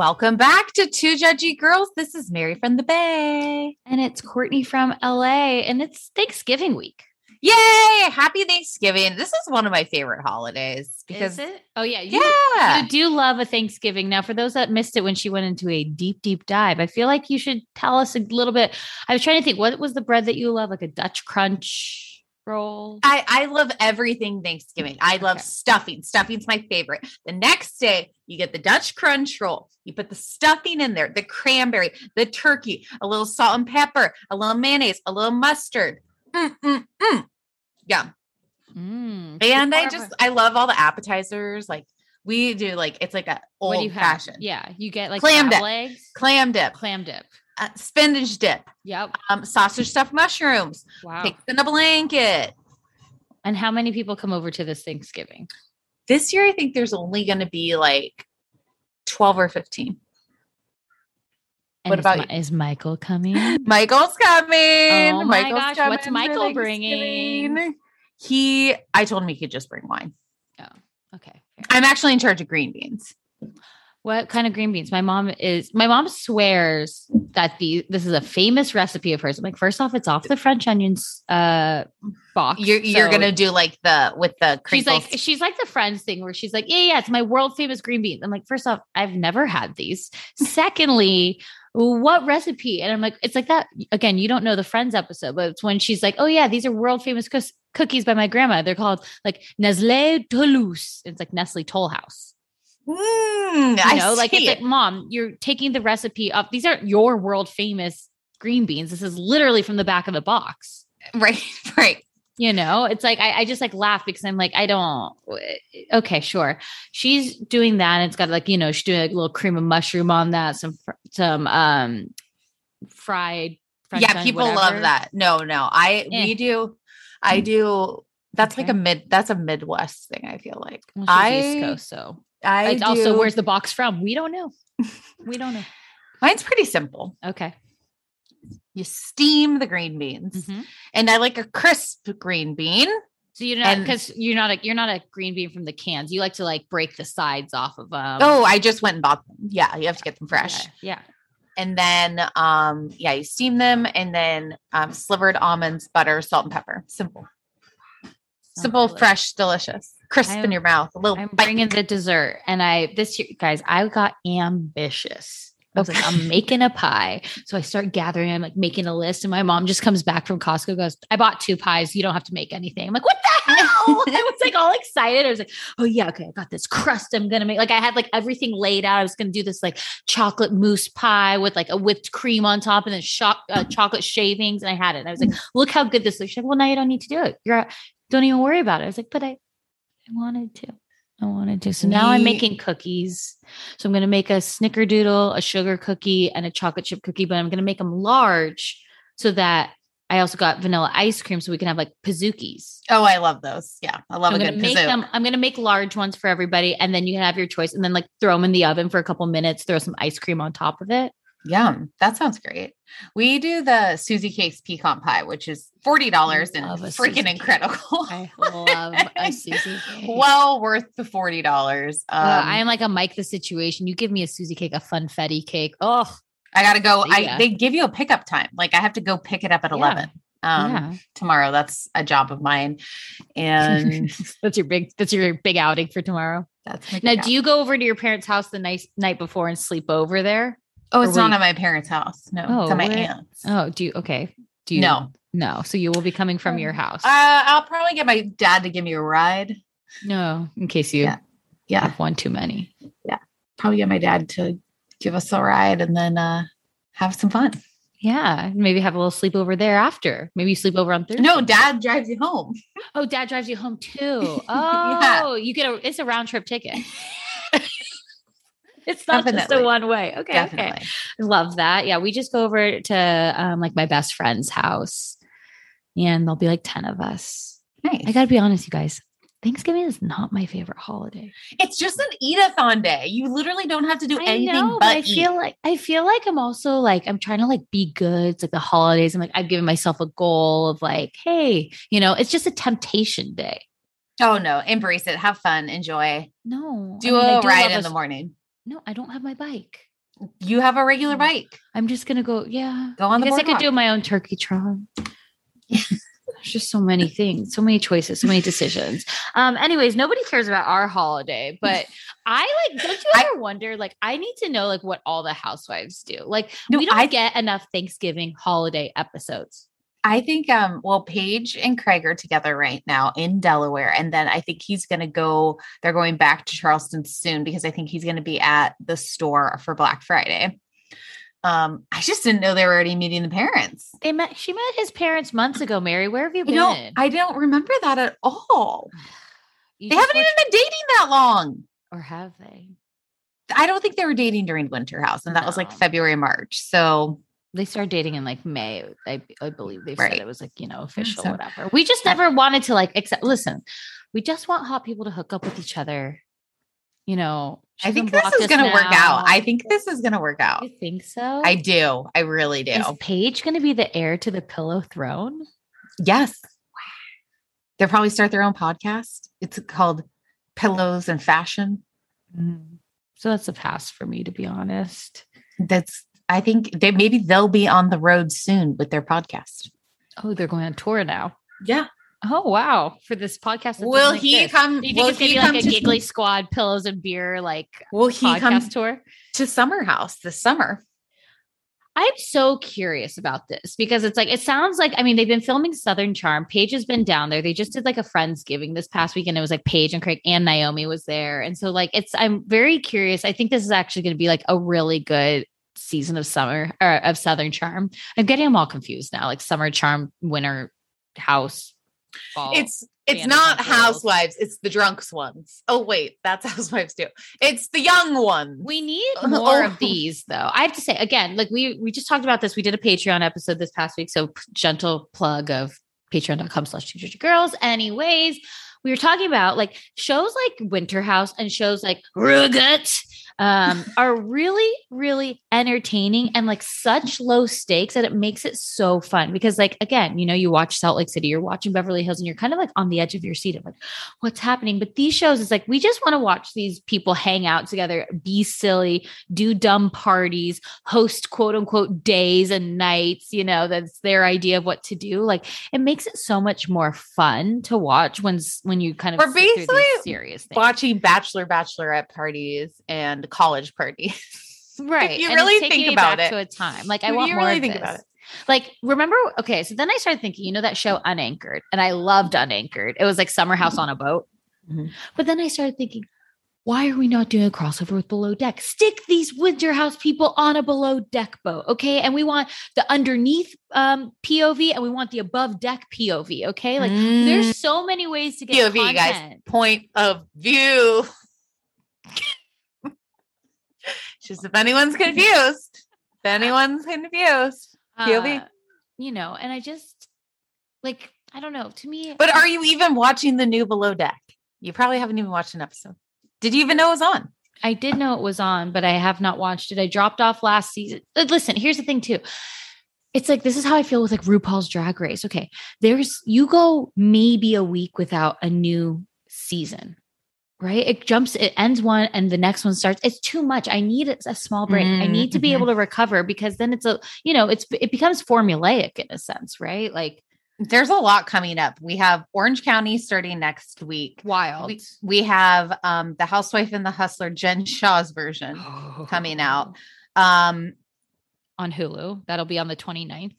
Welcome back to Two Judgy Girls. This is Mary from the Bay. And it's Courtney from LA, and it's Thanksgiving week. Yay! Happy Thanksgiving. This is one of my favorite holidays because Is it? Oh yeah, you, Yeah. You do love a Thanksgiving. Now, for those that missed it when she went into a deep, deep dive, I feel like you should tell us a little bit. I was trying to think, what was the bread that you love? Like a Dutch crunch roll? I, I love everything Thanksgiving. I love Okay. stuffing. Stuffing's my favorite. The next day, you get the Dutch crunch roll. You put the stuffing in there, the cranberry, the turkey, a little salt and pepper, a little mayonnaise, a little mustard. Mm, mm, mm. Yeah. Mm, And I just, I love all the appetizers. Like we do, like it's like a what do old fashioned Yeah, you get like Clam dip. legs, clam dip, clam dip. Uh, spinach dip, Yep. um, sausage stuffed mushrooms, Wow. pigs in a blanket. And how many people come over to this Thanksgiving? This year, I think there's only going to be like 12 or 15. And What is about Mi- is Michael coming? Michael's coming. Oh my Michael's gosh, what's coming for Michael bringing? He, I told him he could just bring wine. Oh, okay. fair. I'm actually in charge of green beans. What kind of green beans? My mom is my mom swears that the this is a famous recipe of hers. I'm like, first off, it's off the French onions uh box. You're, you're so to do like the, with the She's like, she's like the friends thing where she's like, yeah, yeah, it's my world famous green beans. I'm like, first off, I've never had these. Secondly, what recipe? And I'm like, it's like that again. You don't know the Friends episode, but it's when she's like, oh yeah, these are world famous cookies by my grandma. They're called like Nestle Toulouse. It's like Nestle Toll House. Mm, You I know, like it's see like, it. mom, you're taking the recipe of these aren't your world famous green beans. This is literally from the back of the box. right, right. You know, it's like I, I just like laugh because I'm like, I don't okay, sure. She's doing that, and it's got like, you know, she's doing like a little cream of mushroom on that, some some um fried French yeah, people love that. No, no, I Eh. we do. I do. That's like a mid. That's a Midwest thing. I feel like Well, I East Coast, so I it's also where's the box from? We don't know. We don't know. mine's pretty simple. Okay. You steam the green beans, Mhm. and I like a crisp green bean. So you're not because you're not a you're not a green bean from the cans. You like to like break the sides off of them. oh, I just went and bought them. Yeah, you have to get them fresh. Okay, Yeah. And then, um, yeah, you steam them, and then um, slivered almonds, butter, salt, and pepper. Simple, Sounds simple, delicious. fresh, delicious, crisp in I'm- your mouth. A little. I'm bite. bringing the dessert, and I this year, guys, I got ambitious. I was like, I'm making a pie. So I start gathering, I'm like making a list. And my mom just comes back from Costco, goes, I bought two pies. You don't have to make anything. I'm like, what the hell? I was like all excited. I was like, oh yeah, okay, I got this crust. I'm gonna make like I had like everything laid out. I was gonna do this like chocolate mousse pie with like a whipped cream on top and then cho- uh, chocolate shavings. And I had it. And I was like, look how good this looks. She's like, well, now you don't need to do it. You're don't even worry about it. I was like, but I, I wanted to. I wanted to. So now I'm making cookies. So I'm going to make a snickerdoodle, a sugar cookie, and a chocolate chip cookie, but I'm going to make them large so that I also got vanilla ice cream so we can have like pizookies. Oh, I love those. Yeah, I love I'm a going good to make them. I'm going to make large ones for everybody, and then you can have your choice, and then like throw them in the oven for a couple minutes. Throw some ice cream on top of it. Yum. That sounds great. We do the Susie Cakes pecan pie, which is $40 and freaking incredible. I love a Susie cake. well worth the $40. Um, Uh, I am like a Mike the situation. You give me a Susie cake, a funfetti cake. Oh, I gotta go. I they give you a pickup time. Like I have to go pick it up at Yeah. 11 um yeah. tomorrow. That's a job of mine. And that's your big. That's your big outing for tomorrow. that's Now, do you go over to your parents' house the night night before and sleep over there? Oh, it's not you- at my parents' house. No, Oh, it's at my where- aunt's. Oh, do you? Okay. Do you? No. No. So you will be coming from your house. Uh, I'll probably get my dad to give me a ride. no, in case you Yeah. Yeah, have one too many. Yeah. Probably get my dad to give us a ride and then uh have some fun. Yeah. Maybe have a little sleepover there after. Maybe you sleep over on Thursday. No, dad drives you home. Oh, dad drives you home too. Yeah. Oh, you get a. It's a round trip ticket. It's not just a one way. Okay. Okay. Love that. Yeah, we just go over to um, like my best friend's house, and there'll be like ten of us. Nice. I got to be honest, you guys. Thanksgiving is not my favorite holiday. it's just an eat-a-thon day. You literally don't have to do I anything know, but but I eat. feel like I feel like I'm also like I'm trying to like be good. It's like the holidays. I'm like I've given myself a goal of like, hey, you know, it's just a temptation day. oh no, embrace it. Have fun. Enjoy. No, I Do mean, I a do ride in a the morning. No, I don't have my bike. You have a regular Mm. bike. I'm just gonna go. Yeah, Go on I guess I could do my own turkey trot. There's just so many things, so many choices, so many decisions. Um, anyways, nobody cares about our holiday, but I like, don't you I- ever wonder, like, I need to know like what all the housewives do. Like, No, we don't I- get enough Thanksgiving holiday episodes. I think um well Paige and Craig are together right now in Delaware and then I think he's going to go they're going back to Charleston soon because I think he's going to be at the store for Black Friday. Um I just didn't know they were already meeting the parents. They met, she met his parents months ago, Mary. Where have you You been? know, I don't remember that at all. You They haven't even been dating that long. or have they? I don't think they were dating during Winter House and that was like February March. So They started dating in like May. I, I believe they Right. said it was like, you know, mm, official, so- whatever. We just never wanted to like accept listen, we just want hot people to hook up with each other. You know, I think this is going to work out. I think this is going to work out. you think so? I do. I really do. Is Paige going to be the heir to the pillow throne? Yes. Wow. They'll probably start their own podcast. It's called Pillows and Fashion. Mm. So that's a pass for me, to be honest. That's I think they maybe they'll be on the road soon with their podcast. Oh, they're going on tour now. Yeah. Oh wow! For this podcast, Will doesn't he exist. come? Do you think Will it's gonna be come like a to, giggly squad, pillows and beer, like Will he podcast come tour? to Summer House this summer? I'm so curious about this because it's like it sounds like I mean they've been filming Southern Charm. Paige has been down there. They just did like a friendsgiving this past weekend. It was like Paige and Craig and Naomi was there, and so like it's I'm very curious. I think this is actually going to be like a really good season of summer or of Southern Charm. I'm getting them all confused now, like Summer Charm, Winter House. Fall. It's it's not housewives, it's the drunks ones. Oh wait, that's housewives too. It's the young ones. We need Oh. more of these, though. I have to say again, like we we just talked about this. We did a Patreon episode this past week, so gentle plug of patreon.com slash two girls. Anyways, we were talking about like shows like Winter House and shows like Rugut um, are really, really entertaining and like such low stakes that it makes it so fun. Because, like, again, you know, you watch Salt Lake City, you're watching Beverly Hills, and you're kind of like on the edge of your seat of like, what's happening? But these shows is like, we just want to watch these people hang out together, be silly, do dumb parties, host quote unquote days and nights. You know, that's their idea of what to do. Like, it makes it so much more fun to watch when when you kind of We're sit through these basically serious things. watching bachelor bachelorette parties and college party. right. you and really think about it. to a time. Like I want you more really of think this. about it. Like remember? Okay, so then I started thinking. You know that show Unanchored, and I loved Unanchored. It was like Summer House on a boat. Mhm. But then I started thinking, why are we not doing a crossover with Below Deck? Stick these Winter House people on a Below Deck boat, okay? And we want the underneath um, POV, and we want the above deck POV, okay? Like Mm. there's so many ways to get POV, guys. point of view. Just if anyone's confused, if anyone's confused. POV. Uh, you know, and I just like I don't know. To me, But are you even watching the new Below Deck? You probably haven't even watched an episode. Did you even know it was on? I did know it was on, but I have not watched it. I dropped off last season. Uh, Listen, here's the thing too. It's like this is how I feel with like RuPaul's Drag Race. Okay, there's you go maybe a week without a new season, right? It jumps, it ends one, and the next one starts. It's too much. I need a, small break. I need to be Mhm. able to recover because then it's a you know it's it becomes formulaic in a sense, right? Like There's a lot coming up. We have Orange County starting next week. wild We, we have um, the Housewife and the Hustler, Jen Shah's version coming out. Um, on Hulu. That'll be on the 29th.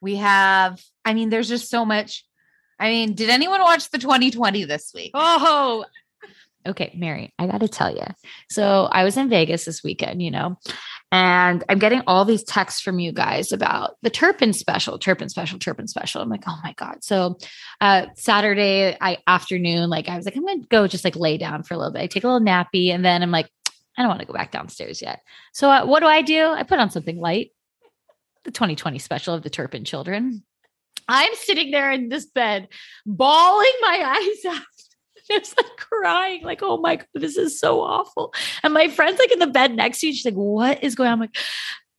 we have, I mean, there's just so much. I mean, did anyone watch the 2020 this week? Oh, okay, Mary, I got to tell you. So I was in Vegas this weekend, you know, and I'm getting all these texts from you guys about the Turpin special, Turpin special, Turpin special. I'm like, oh my God. So uh Saturday I afternoon, like I was like, I'm gonna go just like lay down for a little bit. I take a little nappy, and then I'm like, I don't want to go back downstairs yet. So uh, what do I do? I put on something light, the 2020 special of the Turpin children. I'm sitting there in this bed, bawling my eyes out. Just like crying, like, oh my God, this is so awful. And my friend's like in the bed next to you. She's like, what is going on? I'm like,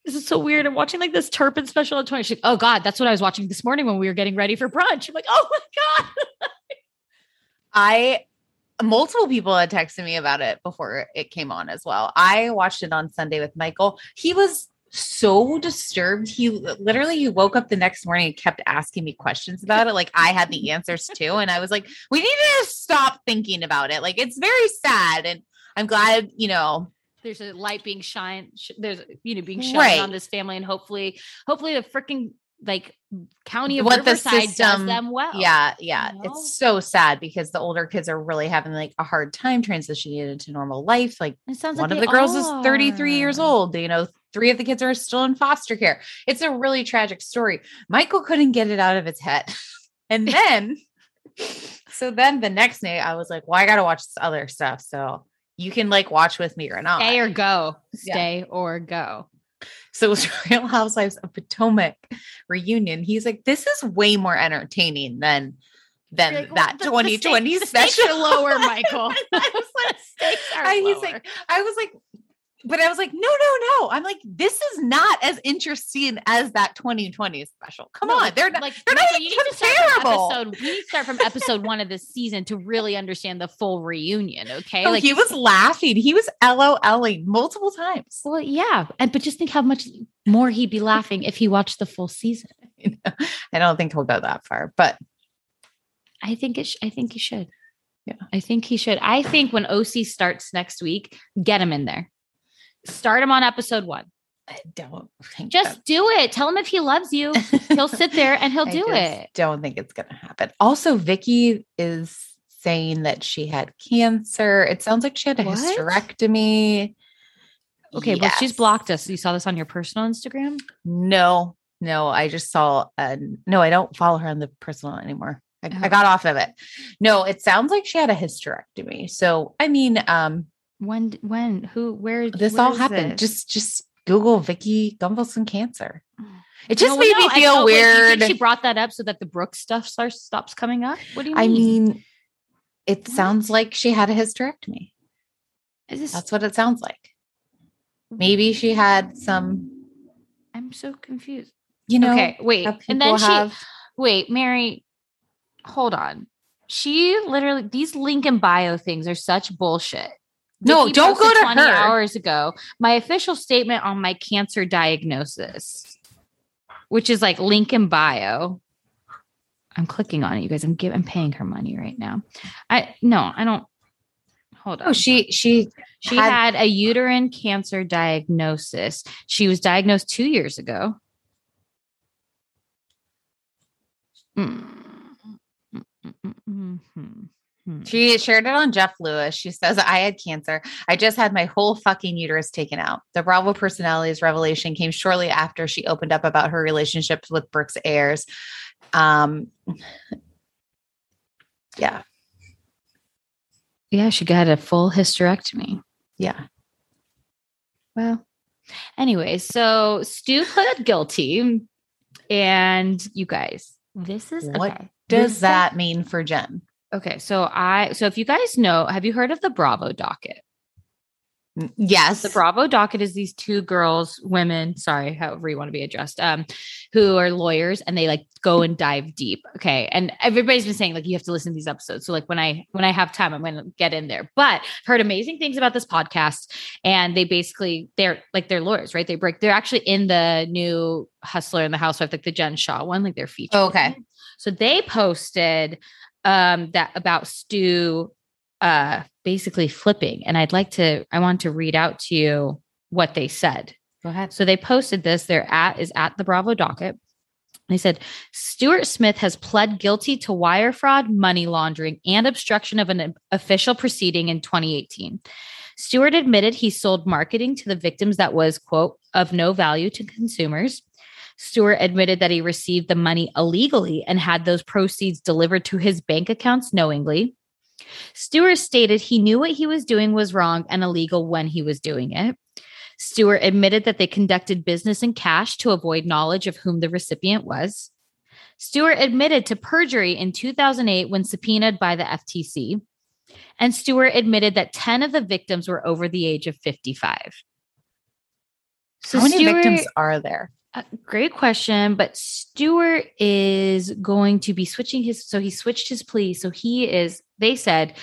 this is so weird. I'm watching like this Turpin special at 20. She's like, oh God, that's what I was watching this morning when we were getting ready for brunch. I'm like, oh my God. I multiple people had texted me about it before it came on as well. I watched it on Sunday with Michael. He was so disturbed. He literally he woke up the next morning and kept asking me questions about it. Like I had the answers too. And I was like, we need to stop thinking about it. Like it's very sad. And I'm glad, you know, There's a light being shine. sh- There's, you know, being shined Right. on this family. And hopefully, hopefully the freaking like county of What the Riverside does them well. yeah, yeah. know? It's so sad because the older kids are really having like a hard time transitioning into normal life. Like It sounds one like of the girls is 33 years old you know three of the kids are still in foster care it's a really tragic story michael couldn't get it out of his head and then so then the next night i was like well i gotta watch this other stuff so you can like watch with me or not Stay or go. Yeah. Stay or go. so it was real housewives of potomac reunion he's like this is way more entertaining than than like, that "Well, the- the 2020 stakes- the stakes special are lower, Michael. I was like, I, he's lower. like, I was like, but I was like, no, no, no. I'm like, this is not as interesting as that 2020 special. Come No, on, they're not. like they're not you even need to start from comparable. episode. We need to start from episode one of this season to really understand the full reunion. Okay, oh, No, he was laughing. He was LOLing multiple times. well, yeah, and but just think how much more he'd be laughing if he watched the full season. I don't think he'll go that far, but I think it. Sh- I think he should. Yeah. I think he should. I think when OC starts next week, get him in there. Start him on episode one. I don't think Just do it. Tell him if he loves you, he'll sit there and he'll I do it. Don't think it's gonna happen. Also, Vicki is saying that she had cancer. It sounds like she had a What? hysterectomy. Okay, well, she's blocked us. You saw this on your personal Instagram. No, no, I just saw. Uh, no, I don't follow her on the personal anymore. I, I Oh. got off of it. No, it sounds like she had a hysterectomy. So, I mean, um, When? When? Who? Where? this where all happened. this? Just, just Google Vicki Gunvalson cancer. It just well, made no, me feel wait, weird. think she brought that up so that the Brooks stuff starts stops coming up. What do you mean? I mean, it What? sounds like she had a hysterectomy. is this? That's what it sounds like. Maybe she had some, I'm so confused. you know, okay, wait, and then people she wait, Mary, hold on. She literally these link and bio things are such bullshit. No, don't go to 20 her. hours ago. My official statement on my cancer diagnosis, which is like link in bio. I'm clicking on it, you guys. I'm giving, I'm paying her money right now. I no, I don't. hold oh, on. Oh, she she she had- had a uterine cancer diagnosis. She was diagnosed two years ago. Mm. Mm, mm, mm, mm mm, mm, mm, mm, mm. She shared it on Jeff Lewis. She says, I had cancer. I just had my whole fucking uterus taken out. The Bravo personality's revelation came shortly after she opened up about her relationships with Brooks Ayers. Um, yeah, Yeah, she got a full hysterectomy. yeah. Well, anyway, so Stu pled guilty. And you guys, this is What okay. Does This- that mean for Jen? Okay, so I so if you guys know, have you heard of the Bravo docket? Yes. The Bravo docket is these two girls, women, sorry, however you want to be addressed, um, who are lawyers and they like go and dive deep. Okay. And everybody's been saying like you have to listen to these episodes. So like when I when I have time, I'm gonna get in there. But I've heard amazing things about this podcast. And they basically they're like they're lawyers, right? They break they're actually in the new Hustler and the Housewife, like the Jen Shah one, like they're featured. Okay. So they posted um that about Stu uh basically flipping. And I'd like to I want to read out to you what they said. Go ahead. So they posted this. Their at is at the Bravo docket. They said Stuart Smith has pled guilty to wire fraud, money laundering, and obstruction of an official proceeding in 2018. Stuart admitted he sold marketing to the victims that was, quote, of no value to consumers. Stuart admitted that he received the money illegally and had those proceeds delivered to his bank accounts knowingly. Stuart stated he knew what he was doing was wrong and illegal when he was doing it. Stuart admitted that they conducted business in cash to avoid knowledge of whom the recipient was. Stuart admitted to perjury in 2008 when subpoenaed by the FTC. And Stuart admitted that 10 of the victims were over the age of 55. So How many Stuart- victims are there? Uh, great question, but Stuart is going to be switching his. So he switched his plea. So he is. They said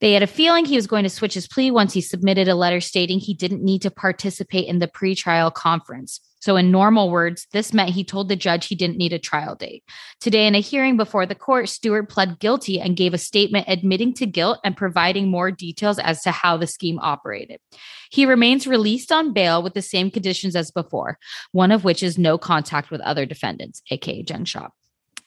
they had a feeling he was going to switch his plea once he submitted a letter stating he didn't need to participate in the pretrial conference. So, in normal words, this meant he told the judge he didn't need a trial date. Today, in a hearing before the court, Stuart pled guilty and gave a statement admitting to guilt and providing more details as to how the scheme operated. He remains released on bail with the same conditions as before, one of which is no contact with other defendants, aka Jen Shah.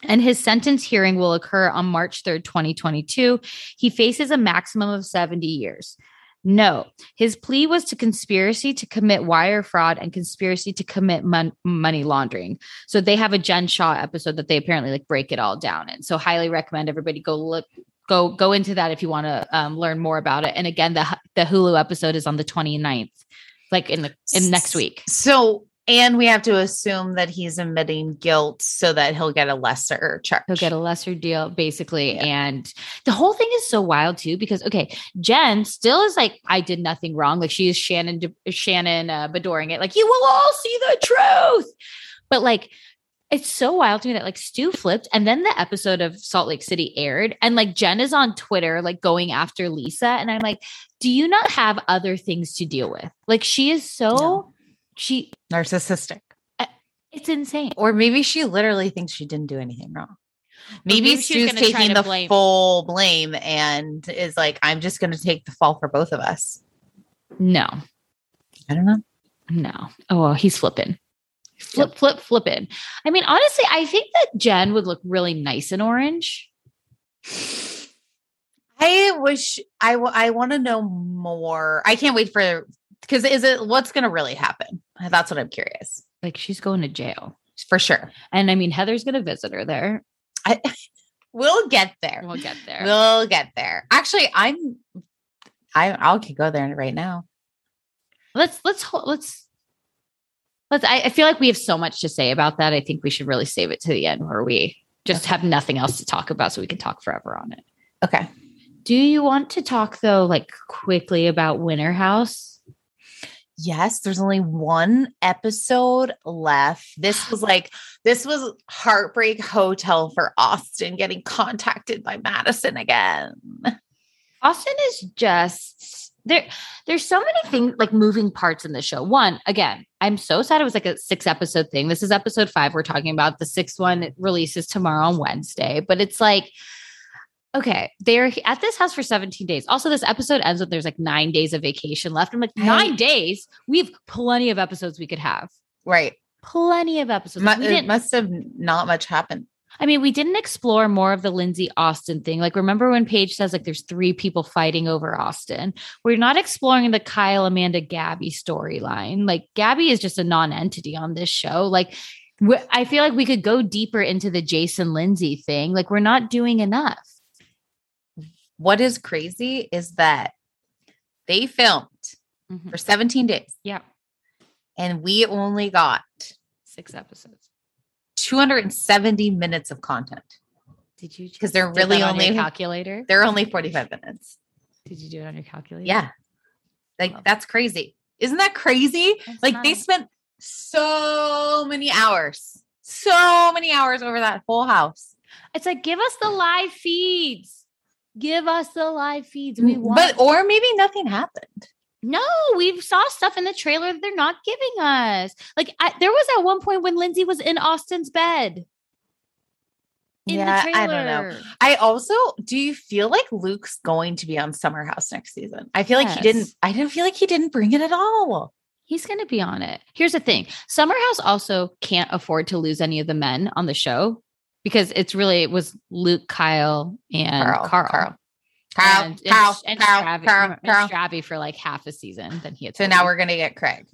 And his sentence hearing will occur on March 3rd, 2022. He faces a maximum of 70 years. No, his plea was to conspiracy to commit wire fraud and conspiracy to commit mon- money laundering. So they have a Jen Shah episode that they apparently like break it all down in. So highly recommend everybody go look go go into that if you want to um, learn more about it. And again, the the Hulu episode is on the 29th, like in the in next week. So, and we have to assume that he's admitting guilt so that he'll get a lesser charge. He'll get a lesser deal, basically. Yeah. And the whole thing is so wild too, because okay, Jen still is like, I did nothing wrong. Like she is Shannon, Shannon uh, bedoring it. Like you will all see the truth. But like, it's so wild to me that like Stu flipped, and then the episode of Salt Lake City aired, and like Jen is on Twitter, like going after Lisa, and I'm like, do you not have other things to deal with? Like she is so No. She, narcissistic. Eh, it's insane. Or maybe she literally thinks she didn't do anything wrong. Maybe, maybe she was Stu's taking the blame- full blame and is like, I'm just going to take the fall for both of us. No, I don't know. No. Oh, well, he's flipping. Flip, flip, flipping. I mean, honestly, I think that Jen would look really nice in orange. I wish I w- I want to know more. I can't wait for because is it what's going to really happen? That's what I'm curious Like she's going to jail. for sure. And I mean, Heather's going to visit her there. I, we'll get there. We'll get there. We'll get there. Actually, I'm. I I'll go there right now. let's, let's, let's, let's, I, I feel like we have so much to say about that. I think we should really save it to the end where we just have nothing else to talk about so we can talk forever on it. Okay. Do you want to talk though, like quickly about Winter House? Yes, there's only one episode left. This was like this was heartbreak hotel for Austin getting contacted by Madison again. Austin is just there. There's so many things like moving parts in the show. One, again, I'm so sad it was like a six episode thing. This is episode five. We're talking about the sixth one it releases tomorrow on Wednesday, but it's like okay, they're at this house for 17 days. Also, this episode ends with there's like nine days of vacation left. I'm like, I- nine days? We have plenty of episodes we could have. Right. Plenty of episodes. Mu- we it didn't, must have not much happened. I mean, we didn't explore more of the Lindsay Austin thing. Like, remember when Paige says like there's three people fighting over Austin? We're not exploring the Kyle, Amanda, Gabby storyline. Like, Gabby is just a non-entity on this show. Like, I feel like we could go deeper into the Jason Lindsay thing. Like, we're not doing enough. What is crazy is that they filmed Mhm. for 17 days Yeah, and we only got six episodes. 270 minutes of content. Did you? 'Cause they're really on only- calculator. They're only 45 minutes. Did you do it on your calculator? Yeah. Like that's crazy. Isn't that crazy? That's Like they spent so many hours, so many hours over that whole house. It's like give us the live feeds. Give us the live feeds. We mm, want. but or maybe nothing happened. no, we saw stuff in the trailer that they're not giving us. Like I, there was at one point when Lindsay was in Austin's bed. In Yeah, I don't know. I also do you feel like Luke's going to be on Summer House next season? I feel like he didn't I didn't feel like he didn't bring it at all. He's going to be on it. Here's the thing Summer House also can't afford to lose any of the men on the show because it's really, it was Luke, Kyle, and Carl. Carl, Carl. Carl, and, Carl, and, Carl, Stravi, Carl, and Carl. Stravi for like half a season. Then he had So now we're gonna get Craig.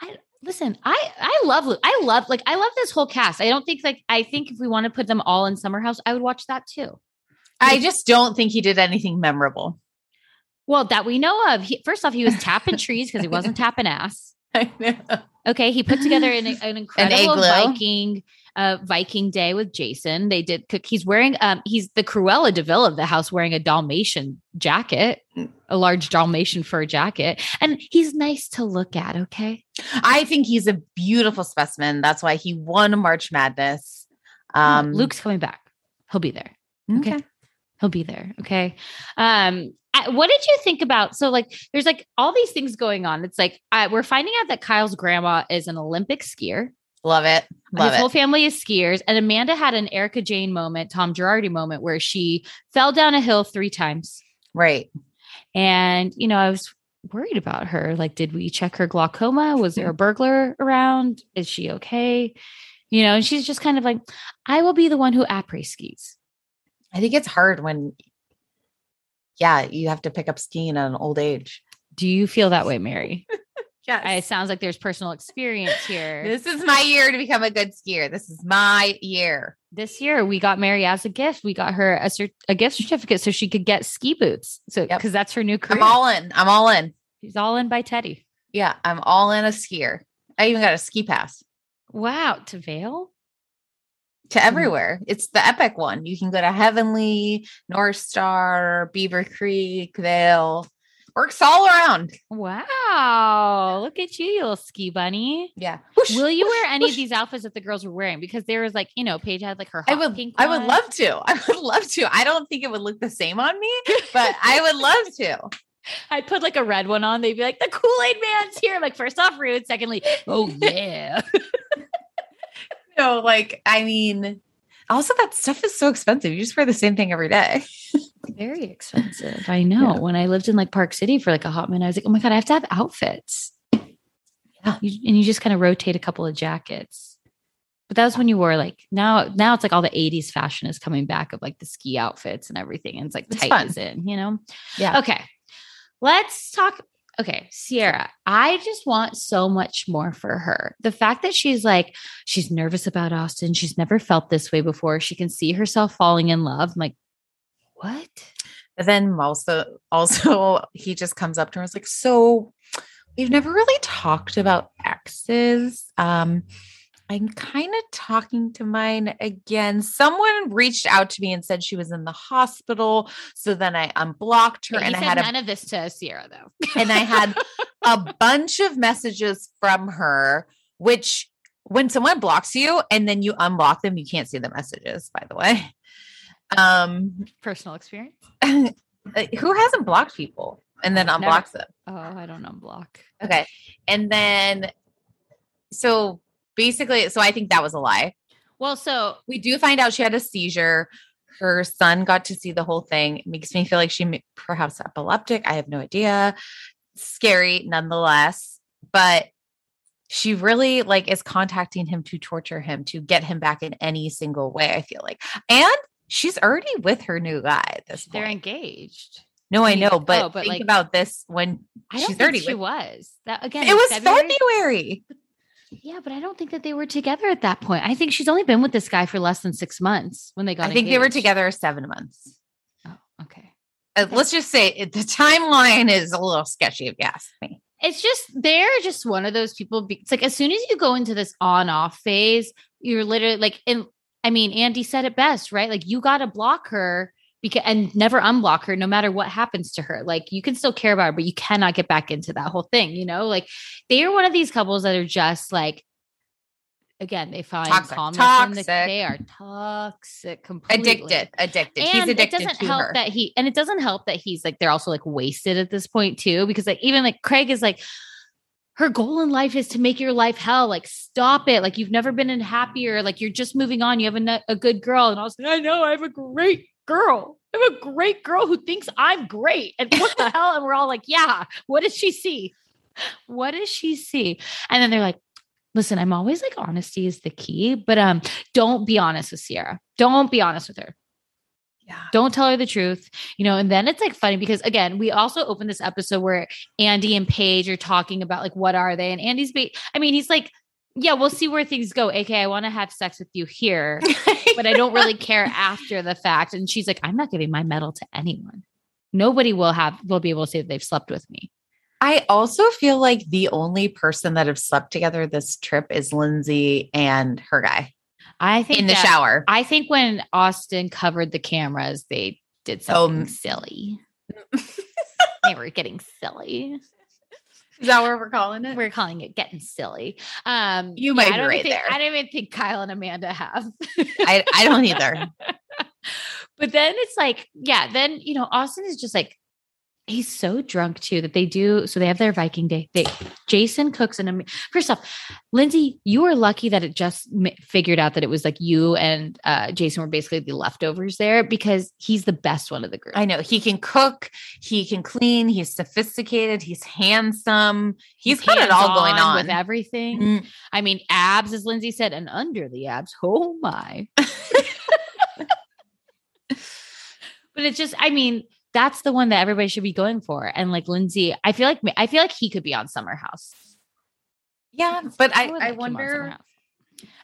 I listen, I I love Luke. I love like I love this whole cast. I don't think like I think if we want to put them all in Summer House, I would watch that too. I just don't think he did anything memorable. Well, that we know of. He, first off, he was tapping trees because he wasn't tapping ass. I know. Okay, he put together an, an incredible igloo. Viking uh Viking day with Jason. They did cook. He's wearing um he's the Cruella de Vil of the house wearing a Dalmatian jacket, a large Dalmatian fur jacket, and he's nice to look at. Okay, I think he's a beautiful specimen. That's why he won March Madness. Um Luke's coming back. He'll be there. okay. okay. He'll be there. Okay. Um, what did you think about? So, like, there's like all these things going on. It's like I, we're finding out that Kyle's grandma is an Olympic skier. Love it. Love His whole family is skiers. And Amanda had an Erika Jayne moment, Tom Girardi moment, where she fell down a hill three times. Right. And, you know, I was worried about her. Like, did we check her glaucoma? Was there a burglar around? Is she okay? You know, and she's just kind of like, I will be the one who après skis. I think it's hard when yeah, you have to pick up skiing at an old age. Do you feel that way, Mary? Yes. It sounds like there's personal experience here. this is my year to become a good skier. This is my year. this year, we got Mary as a gift. We got her a, cer- a gift certificate so she could get ski boots. So, Yep. because that's her new career. I'm all in. I'm all in. She's all in by Teddi. Yeah, I'm all in a skier. I even got a ski pass Wow. To Vail? to hmm. everywhere. It's the epic one. You can go to Heavenly, Northstar, Beaver Creek, Vail. Works all around. Wow. Look at you, you little ski bunny. Yeah. Will you wear any of these outfits that the girls were wearing? Because there was like, you know, Paige had like her I would I would love to. I would love to. I don't think it would look the same on me, but I would love to. I'd put like a red one on. They'd be like, the Kool-Aid man's here. Like, first off, rude. Secondly, oh yeah. No, like I mean, also that stuff is so expensive. You just wear the same thing every day. Very expensive. I know. Yeah. When I lived in like Park City for like a hot minute, I was like, oh my God, I have to have outfits. Yeah. You, and you just kind of rotate a couple of jackets. But that was when you wore like now, now it's like all the 80s fashion is coming back of like the ski outfits and everything. And it's like It's tight as in, you know? Yeah. Okay. Let's talk. Okay, Ciara, I just want so much more for her. The fact that she's like, she's nervous about Austin. She's never felt this way before. She can see herself falling in love. I'm like, what? But then also, also he just comes up to her and is like, so we've never really talked about exes. Um, I'm kind of talking to mine again. Someone reached out to me and said she was in the hospital. So then I unblocked her Yeah, and I had a none of this to Ciara though. and I had a bunch of messages from her, which when someone blocks you and then you unblock them, you can't see the messages, by the way. Um, personal experience. who hasn't blocked people and then Never. unblocks them? Oh, I don't unblock. Okay. And then, so basically, so I think that was a lie. Well, so We do find out she had a seizure. her son got to see the whole thing. It makes me feel like she may, perhaps epileptic. I have no idea. Scary nonetheless, but she really like is contacting him to torture him to get him back in any single way. I feel like, and she's already with her new guy. At this They're point. engaged. No, I know, but, oh, but, think like, about this when I don't she's think already she with- was. That again, it was February. February. Yeah, but I don't think that they were together at that point. I think she's only been with this guy for less than six months when they got I think they were together seven months. Oh, okay. Uh, let's just say it, the timeline is a little sketchy if you ask me. It's just they're just one of those people. be- It's like as soon as you go into this on off phase, you're literally like, and I mean, Andy said it best, right? Like you got to block her because and never unblock her, no matter what happens to her. Like you can still care about her, but you cannot get back into that whole thing. You know, like they are one of these couples that are just like. Again, they find Toxic. calmness in the, Toxic. they are toxic, completely Addicted, addicted. He's and addicted it doesn't to help her. that he and it doesn't help that he's like they're also like wasted at this point too because like even like craig is like her goal in life is to make your life hell. Like stop it. Like you've never been in happier. Like you're just moving on. You have a, a good girl. And i was like i know. I have a great girl. I have a great girl who thinks i'm great. And what the hell? And we're all like yeah. What does she see? What does she see? And then they're like listen i'm always like honesty is the key but um don't be honest with Ciara. Don't be honest with her yeah. don't tell her the truth you know and then it's like funny because again we also open this episode where andy and paige are talking about like what are they? And andy's ba- i mean he's like yeah we'll see where things go ak i want to have sex with you here but i don't really care after the fact. And she's like i'm not giving my medal to anyone. Nobody will have will be able to say that they've slept with me. I also feel like the only person that have slept together this trip is Lindsay and her guy i think in the that- shower. i think when austin covered the cameras they did Oh, something m- silly they were getting silly Is that what we're calling it? we're calling it getting silly. Um, You might I be don't right think, there. I don't even think Kyle and Amanda have. I, I don't either. but then it's like, yeah, then you know, Austin is just like he's so drunk too that they do. So they have their Viking day. They Jason cooks and first off, Lindsay, you were lucky that it just figured out that it was like you and uh, Jason were basically the leftovers there because he's the best one of the group. I know he can cook, he can clean, he's sophisticated, he's handsome, he's got it all going on. with everything. Mm, I mean, abs, as Lindsay said, and under the abs. Oh my. but it's just, I mean, that's the one that everybody should be going for. And like Lindsay, I feel like I feel like he could be on Summer House. yeah, but I, I like him wonder,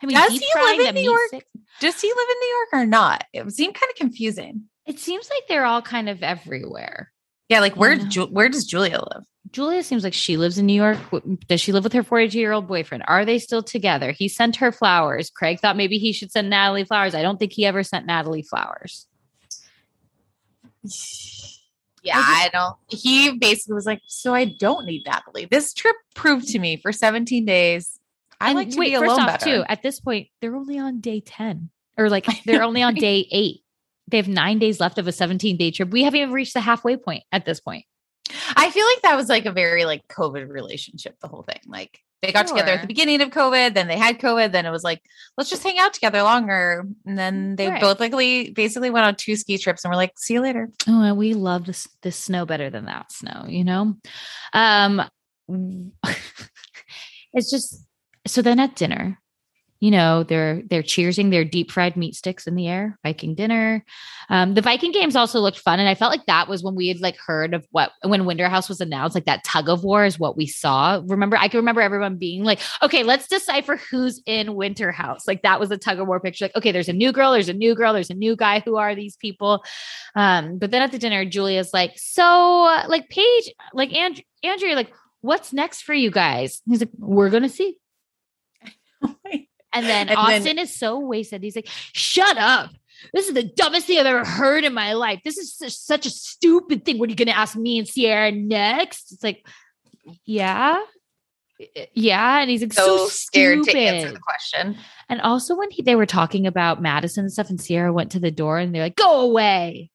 I mean, Does he live in New York? does he live in New York or not? It seemed kind of confusing. It seems like they're all kind of everywhere. Yeah, like where Ju- where does Julia live? Julia seems like she lives in New York. Does she live with her 42 year old boyfriend? Are they still together? He sent her flowers. Craig thought maybe he should send Natalie flowers. I don't think he ever sent Natalie flowers. Yeah, I I, don't. He basically was like, "So I don't need Natalie." This trip proved to me for 17 days. I like to wait, be alone off, better. too, at this point, they're only on day 10 or like they're only on day eight. They have nine days left of a 17 day trip. We haven't even reached the halfway point at this point. I feel like that was like a very like COVID relationship. The whole thing, like they got together at the beginning of COVID, then they had COVID, then it was like, let's just hang out together longer, and then they Right. both likely basically went on two ski trips, and we're like, see you later. Oh, and we love this this snow better than that snow, you know? Um it's just so then at dinner, you know, they're they're cheersing their deep fried meat sticks in the air, Viking dinner. Um, the Viking games also looked fun. And I felt like that was when we had like heard of what when Winter House was announced, like that tug of war is what we saw. Remember, I can remember everyone being like, okay, let's decipher who's in Winter House. Like that was a tug of war picture. Like, okay, there's a new girl, there's a new girl, there's a new guy. Who are these people? Um, but then at the dinner, Julia's like, so like Paige, like Andrew, Andrew, like, what's next for you guys? He's like, we're gonna see. And then And then- Austin is so wasted. He's like, shut up. This is the dumbest thing I've ever heard in my life. This is such, such a stupid thing. What are you going to ask me and Ciara next? It's like, yeah. Yeah. And he's like, so, so scared stupid. to answer the question. And also when he, they were talking about Madison and stuff, and Ciara went to the door and they're like, go away.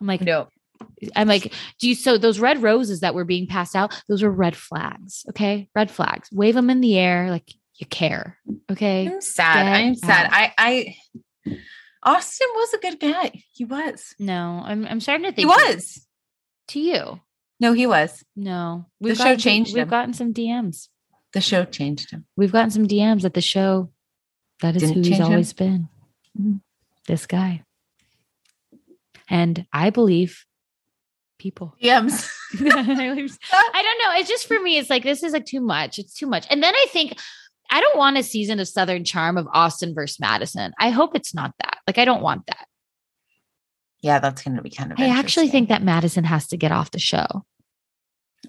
I'm like, No, I'm like, do you so those red roses that were being passed out, those were red flags. Okay. Red flags. Wave them in the air like you care. Okay. I'm sad. Get I'm sad. out. I, I Austin was a good guy. He was. No, I'm I'm starting to think He was. to you. No, he was. No, The show gotten some- changed We've gotten some DMs. The show changed him. We've gotten some DMs that the show that is Didn't who he's change him? always been. Mhm. This guy. And I believe people. DMs. I don't know. It's just for me, it's like this is like too much. It's too much. And then I think I don't want a season of Southern Charm of Austin versus Madison. I hope it's not that. Like I don't want that. yeah, that's going to be kind of. I actually think that Madison has to get off the show.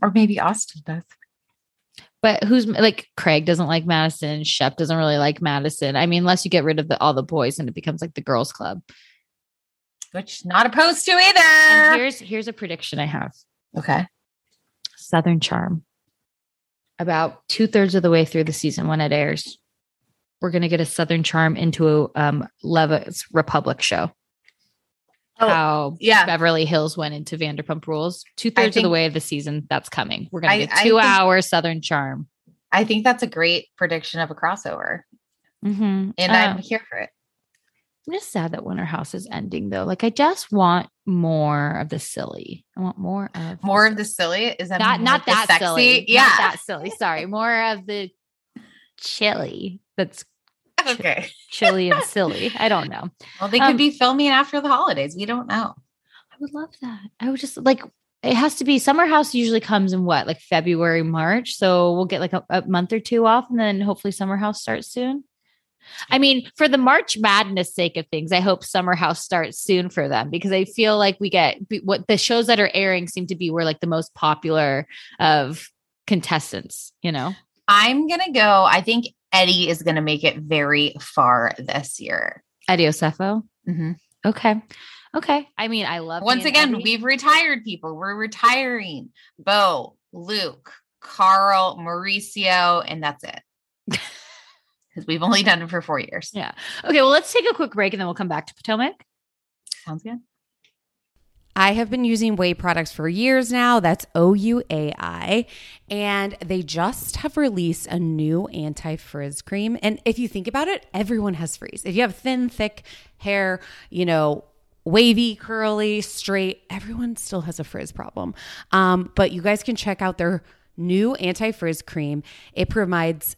or maybe Austin does. But who's like Craig doesn't like Madison, Shep doesn't really like Madison. I mean, unless you get rid of the, all the boys and it becomes like the girls' club. Which not opposed to And either. here's here's a prediction I have. Okay. Southern Charm. About two thirds of the way through the season when it airs, we're gonna get a Southern Charm into a um, Levitt's Republic show. Oh, How yeah. Beverly Hills went into Vanderpump Rules. Two thirds of the way of the season, that's coming. We're gonna I- get I two think- hour Southern Charm. I think that's a great prediction of a crossover, Mm-hmm. and I'm here for it. I'm just sad that Winter House is ending though. Like I just want more of the silly. I want more of More of the silly is that not not that sexy? silly. Yeah. Not that silly. Sorry. More of the chilly. That's okay. chilly and silly. I don't know. Well, they could Um, be filming after the holidays. We don't know. I would love that. I would just like it has to be summer house usually comes in what like February, March. So we'll get like a, a month or two off and then hopefully summer house starts soon. I mean, for the March Madness sake of things, I hope Summer House starts soon for them because I feel like we get what the shows that are airing seem to be were like the most popular of contestants, you know? I'm gonna go. I think Eddie is gonna make it very far this year. Eddie Osefo. Mhm. Okay. Okay. I mean, I love Once again, Eddie. we've retired people. We're retiring Bo, Luke, Carl, Mauricio, and that's it. Because we've only done it for four years. Yeah. Okay. Well, let's take a quick break and then we'll come back to Potomac. Sounds good. I have been using OUAI products for years now. That's O U A I. And they just have released a new anti frizz cream. And if you think about it, everyone has frizz. If you have thin, thick hair, you know, wavy, curly, straight, everyone still has a frizz problem. Um, but you guys can check out their new anti frizz cream. It provides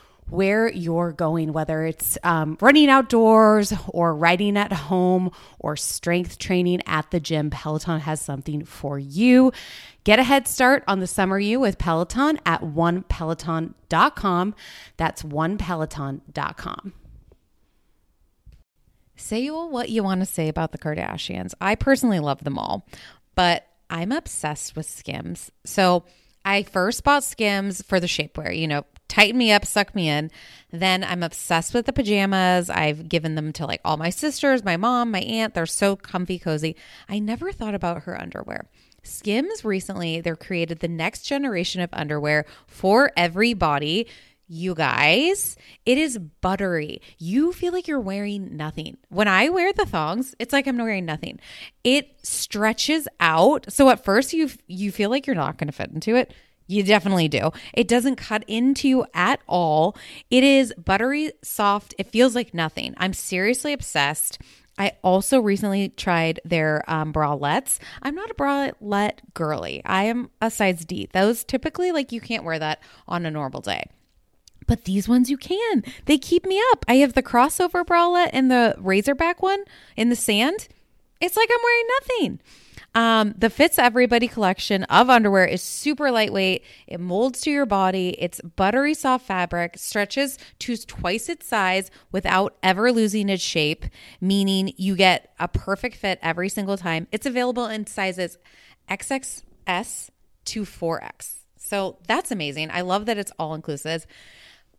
where you're going, whether it's um, running outdoors or riding at home or strength training at the gym, Peloton has something for you. Get a head start on the summer you with Peloton at onepeloton.com. That's onepeloton.com. Say all what you want to say about the Kardashians. I personally love them all, but I'm obsessed with Skims. So I first bought Skims for the shapewear, you know, tighten me up, suck me in. Then I'm obsessed with the pajamas. I've given them to like all my sisters, my mom, my aunt. They're so comfy, cozy. I never thought about her underwear. Skims recently, they're created the next generation of underwear for every body. You guys, it is buttery. You feel like you're wearing nothing. When I wear the thongs, it's like I'm wearing nothing. It stretches out. So at first you you feel like you're not going to fit into it. You definitely do. It doesn't cut into you at all. It is buttery soft. It feels like nothing. I'm seriously obsessed. I also recently tried their um, bralettes. I'm not a bralette girly. I am a size D. Those typically, like, you can't wear that on a normal day. But these ones you can. They keep me up. I have the crossover bralette and the razorback one in the sand. It's like I'm wearing nothing. Um, the Fits Everybody collection of underwear is super lightweight. It molds to your body. It's buttery soft fabric, stretches to twice its size without ever losing its shape, meaning you get a perfect fit every single time. It's available in sizes XXS to 4X. So that's amazing. I love that it's all inclusive.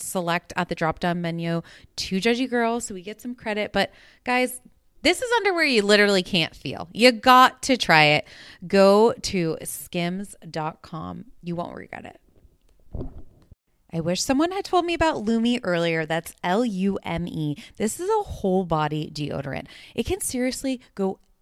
select at the drop down menu to Judgy Girl so we get some credit. But guys, this is underwear you literally can't feel. You got to try it. Go to skims.com. You won't regret it. I wish someone had told me about Lume earlier. That's L U M E. This is a whole body deodorant. It can seriously go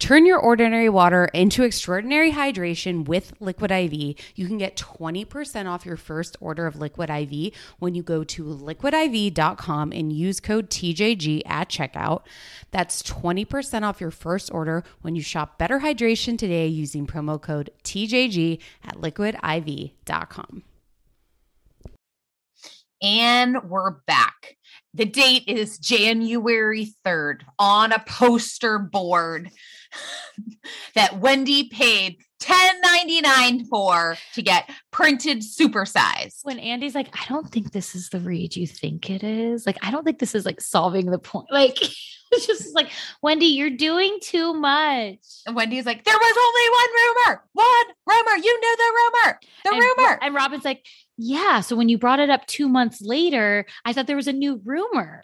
Turn your ordinary water into extraordinary hydration with Liquid IV. You can get 20% off your first order of Liquid IV when you go to liquidiv.com and use code TJG at checkout. That's 20% off your first order when you shop Better Hydration today using promo code TJG at liquidiv.com. And we're back. The date is January 3rd on a poster board that Wendy paid $10.99 for to get printed supersize. When Andy's like, I don't think this is the read you think it is. Like, I don't think this is like solving the point. Like, it's just like, Wendy, you're doing too much. And Wendy's like, there was only one rumor. One rumor. You knew the rumor. The and, rumor. And Robyn's like, yeah. So when you brought it up two months later, I thought there was a new rumor.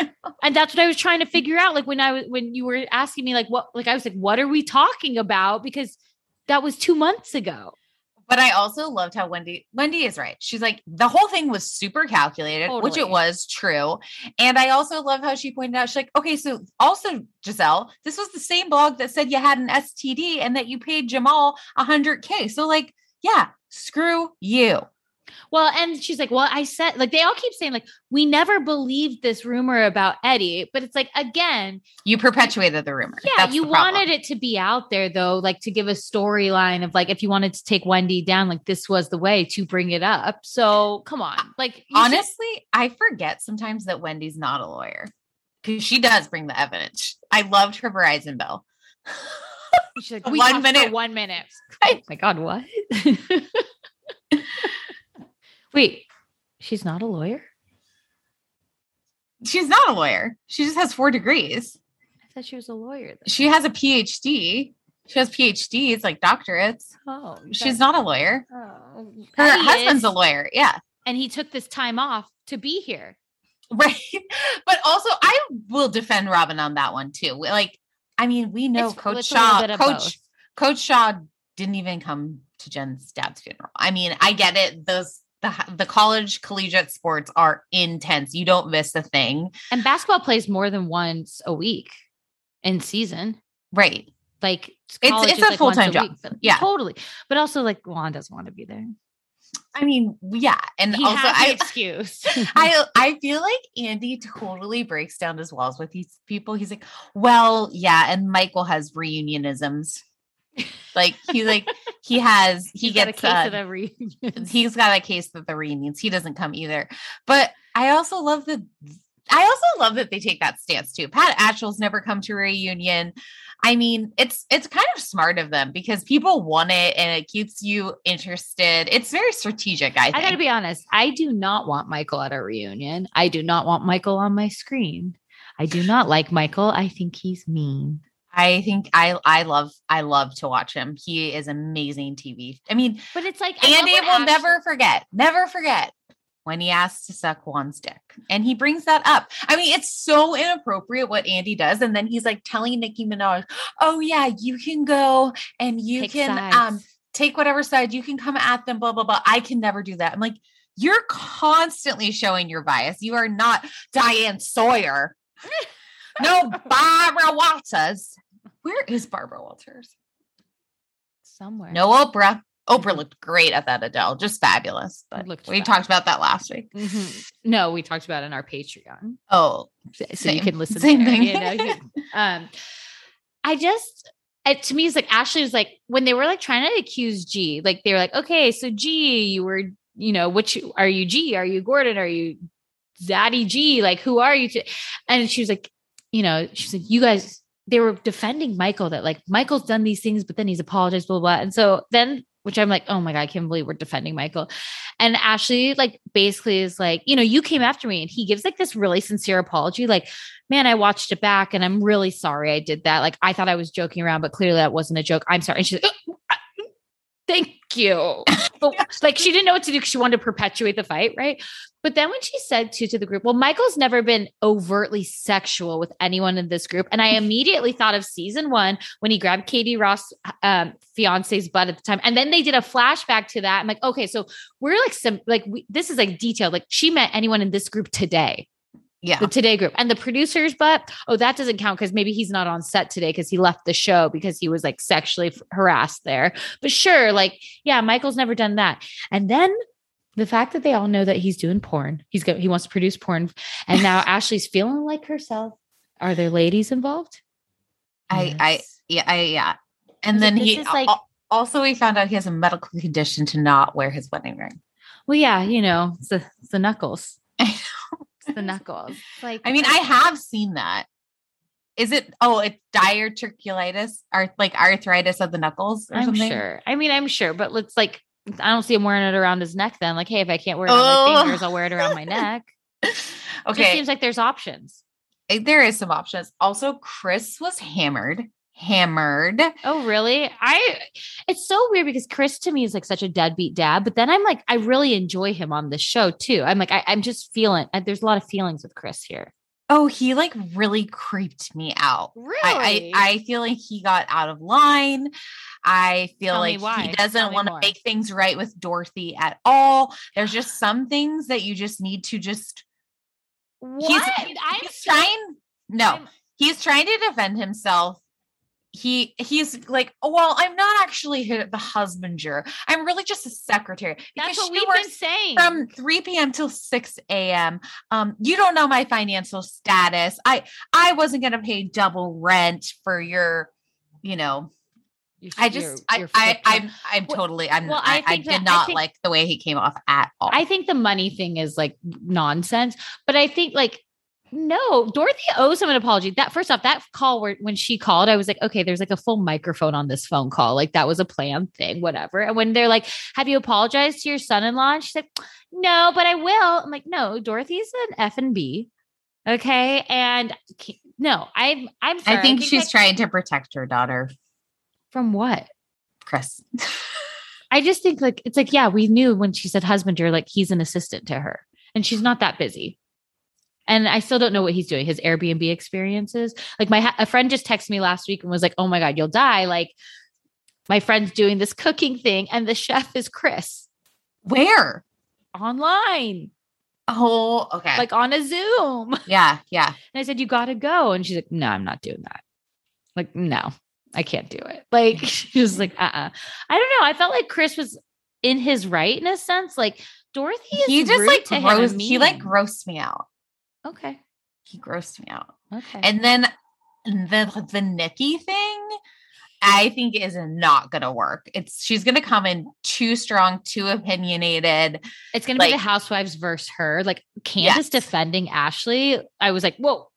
and that's what I was trying to figure out. Like when I was when you were asking me, like what like I was like, what are we talking about? Because that was two months ago. But I also loved how Wendy Wendy is right. She's like the whole thing was super calculated, totally. which it was true. And I also love how she pointed out she's like, okay, so also Gizelle, this was the same blog that said you had an STD and that you paid Jamal 100k. So like, yeah, screw you. Well, and she's like, well, I said, like, they all keep saying, like, we never believed this rumor about Eddie, but it's like, again, you perpetuated the rumor. Yeah, That's you wanted it to be out there, though, like to give a storyline of like, if you wanted to take Wendy down, like, this was the way to bring it up. So come on. Like, honestly, I forget sometimes that Wendy's not a lawyer because she does bring the evidence. I loved her Verizon bill. She's like, one minute, one minute. Oh my God, what? Wait, she's not a lawyer? She's not a lawyer. She just has four degrees. I thought she was a lawyer. Though. She has a PhD. She has PhDs, like doctorates. Oh, she's not a lawyer. Oh, her husband's is. a lawyer. Yeah. And he took this time off to be here. Right. But also, I will defend Robyn on that one too. Like, I mean, we know it's, Coach it's Shah, Coach, both. Coach Shah didn't even come to Jen's dad's funeral. I mean, I get it. Those the the college collegiate sports are intense. You don't miss a thing. And basketball plays more than once a week in season. Right. Like it's it's a like full time job. Week, yeah, totally. But also like Juan doesn't want to be there. I mean, yeah, and he also I excuse. I I feel like Andy totally breaks down his walls with these people. He's like, well, yeah, and Michael has reunionisms. Like he's like he has he he's gets got a case uh, of the reunions. He's got a case of the reunions. He doesn't come either. But I also love the I also love that they take that stance too. Pat Ashall's never come to a reunion. I mean, it's it's kind of smart of them because people want it and it keeps you interested. It's very strategic. I think. I got to be honest. I do not want Michael at a reunion. I do not want Michael on my screen. I do not like Michael. I think he's mean. I think I I love I love to watch him. He is amazing TV. I mean, but it's like Andy will never forget, never forget when he asks to suck Juan's dick, and he brings that up. I mean, it's so inappropriate what Andy does, and then he's like telling Nicki Minaj, "Oh yeah, you can go and you Take can sides. um take whatever side you can come at them." Blah blah blah. I can never do that. I'm like, you're constantly showing your bias. You are not Diane Sawyer. no Barbara Walters. Where is Barbara Walters? Somewhere. No Oprah. Oprah looked great at that Adele, just fabulous. But we fabulous. talked about that last week. Mm-hmm. No, we talked about it in our Patreon. Oh, so same, you can listen. Same there, thing. You know, you um, I just it, to me it's like Ashley was like when they were like trying to accuse G, like they were like, okay, so G, you were, you know, which are you G? Are you Gordon? Are you Zaddy G? Like who are you? To, and she was like, you know, she said, you guys they were defending Michael that like Michael's done these things, but then he's apologized, blah, blah, blah. And so then which I'm like, oh my God, I can't believe we're defending Michael. And Ashley, like, basically is like, you know, you came after me. And he gives like this really sincere apology, like, man, I watched it back and I'm really sorry I did that. Like, I thought I was joking around, but clearly that wasn't a joke. I'm sorry. And she's like, oh, thank you. But, like, she didn't know what to do because she wanted to perpetuate the fight, right? But then when she said to to the group, well, Michael's never been overtly sexual with anyone in this group, and I immediately thought of season one when he grabbed Katie Rost, um, fiance's butt at the time, and then they did a flashback to that. I'm like, okay, so we're like some like we, this is like detailed. Like she met anyone in this group today, Yeah. the today group, and the producer's but Oh, that doesn't count because maybe he's not on set today because he left the show because he was like sexually harassed there. But sure, like yeah, Michael's never done that, and then the fact that they all know that he's doing porn, he's go, he wants to produce porn, and now Ashley's feeling like herself. Are there ladies involved? I, I, yeah, I, yeah. And then like, he like- also we found out he has a medical condition to not wear his wedding ring. Well, yeah, you know, it's the, it's the knuckles. The knuckles. It's Like, I mean, I have seen that. Is it? Oh, it's diverticulitis, or like arthritis of the knuckles, or I'm something. sure. I mean, I'm sure, but let's like, I don't see him wearing it around his neck. Then, like, hey, if I can't wear it on Oh. my fingers, I'll wear it around my neck. It Okay, seems like there's options. eh, there is some options. Also, Chris was hammered, hammered. Oh, really? I. It's so weird because Chris to me is like such a deadbeat dad, but then I'm like, I really enjoy him on this show too. I'm like, I, I'm just feeling. uh, There's a lot of feelings with Chris here. Oh, he like really creeped me out. I, I I feel like he got out of line. I feel Tell like he doesn't want to make things right with Dorothy at all. There's just some things that you just need to just what? he's, I'm he's trying no, I'm- he's trying to defend himself. He he's like, oh, well, I'm not actually the husbander. I'm really just a secretary. That's what we've been saying. from 3 p.m. till 6 a.m. Um, you don't know my financial status. I I wasn't gonna pay double rent for your, you know. I just I I out. I'm I'm totally I'm well, I I, I, did that- I not think- like the way he came off at all. I think the money thing is like nonsense, but I think like no, Dorothy owes him an apology. That first off, that call where when she called, I was like, okay, there's like a full microphone on this phone call. Like that was a planned thing, whatever. And when they're like, have you apologized to your son-in-law? And she's like, no, but I will. I'm like, no, Dorothy's an F and B. Okay. And no, I'm I'm sorry. I think she's that- trying to protect her daughter, from what? Chris. I just think like it's like, yeah, we knew when she said husband, you're like, he's an assistant to her. And she's not that busy. And I still don't know what he's doing, his Airbnb experiences. Like my a friend just texted me last week and was like, Oh my God, you'll die. Like my friend's doing this cooking thing, and the chef is Chris Where? online, Oh, okay. like on a Zoom. Yeah, yeah, And I said, You gotta go. And she's like, No, I'm not doing that. Like, no, I can't do it. Like, she was like, uh uh I don't know. I felt like Chris was in his right in a sense. Like, Dorothy is He just like to him gross. He like grossed me out. Okay. He grossed me out. Okay. And then the the Nikki thing, I think is not gonna work. It's she's gonna come in too strong, too opinionated. it's gonna be the housewives versus her. Like Candiace Yes. defending Ashley. I was like, whoa.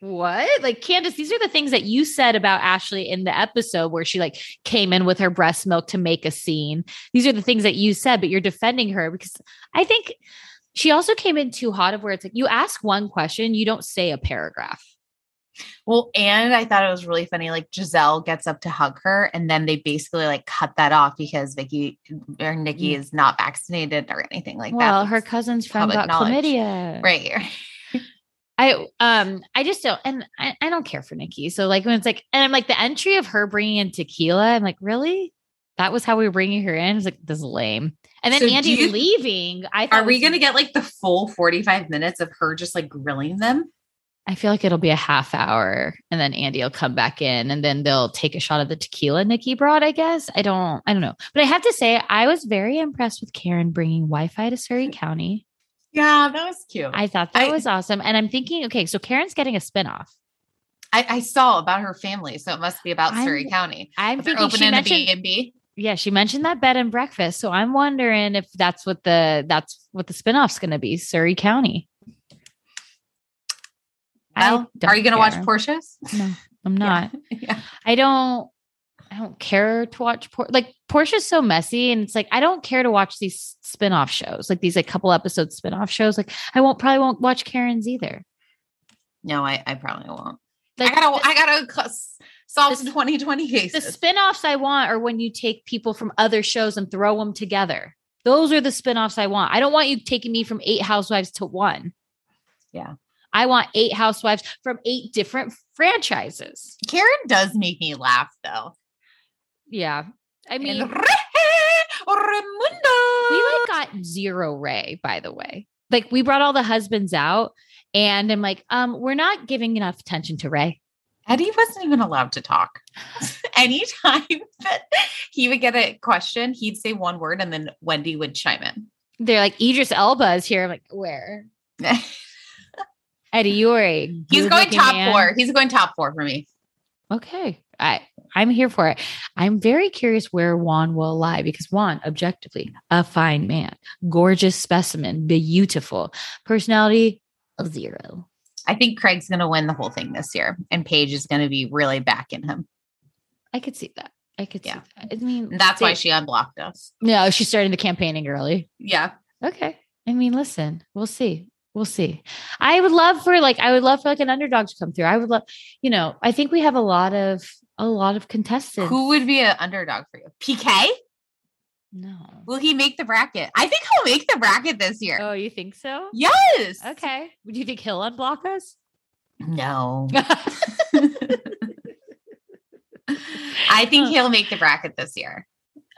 What? Like Candiace, these are the things that you said about Ashley in the episode where she like came in with her breast milk to make a scene. These are the things that you said, but you're defending her because I think she also came in too hot of where it's like you ask one question, you don't say a paragraph. Well, and I thought it was really funny. Like Gizelle gets up to hug her, and then they basically like cut that off because Vicky or Nikki is not vaccinated or anything like that. well, her cousin's friend got knowledge. chlamydia. right. I um I just don't and I, I don't care for Nikki. So like when it's like and I'm like the entry of her bringing in tequila, I'm like really that was how we were bringing her in. It's like this is lame. And then So Andy you- leaving. I thought Are we gonna get like the full forty five minutes of her just like grilling them? I feel like it'll be a half hour and then Andy will come back in and then they'll take a shot of the tequila Nikki brought. I guess I don't I don't know, but I have to say I was very impressed with Karen bringing Wi-Fi to Surrey County. Yeah, that was cute. I thought that I- was awesome, and I'm thinking, okay, so Karen's getting a spinoff. I, I saw about her family, so it must be about I'm- Surrey County. I'm thinking she opening a mentioned B and B. yeah, she mentioned that bed and breakfast. So I'm wondering if that's what the that's what the spinoff's going to be, Surrey County. Well, are you gonna watch care. Porsha's? No, I'm not. Yeah. I don't I don't care to watch Por- like Porsha's so messy and it's like I don't care to watch these spin-off shows like these like couple episodes spin-off shows like I won't probably won't watch Karen's either. No, I, I probably won't. Like I gotta I gotta c- solve this- some 2020 the cases. spin-offs I want are when you take people from other shows and throw them together. Those are the spin-offs I want. I don't want you taking me from 8 housewives to 1. Yeah. I want 8 housewives from 8 different franchises. Karen does make me laugh though. Yeah. I mean, And Raimundo. we like got zero Ray, by the way. Like we brought all the husbands out, and I'm like, um, we're not giving enough attention to Ray. Eddie wasn't even allowed to talk. Anytime that he would get a question, he'd say one word and then Wendy would chime in. They're like, Idris Elba is here. I'm like, where? Eddie, you are a He's going top man. four. He's going top four for me. Okay. I I'm here for it. I'm very curious where Juan will lie because Juan, objectively, a fine man, gorgeous specimen, beautiful, personality of zero. I think Craig's going to win the whole thing this year, and Paige is going to be really backing him. I could see that. I could Yeah. see that. I mean, And that's why she unblocked us. No, she's starting the campaigning early. Yeah. Okay. I mean, listen, we'll see. We'll see. I would love for like I would love for like an underdog to come through. I would love, you know, I think we have a lot of a lot of contestants. Who would be an underdog for you? PK? No. Will he make the bracket? I think he'll make the bracket this year. Oh, you think so? Yes. Okay. Do you think he'll unblock us? No. I think he'll make the bracket this year.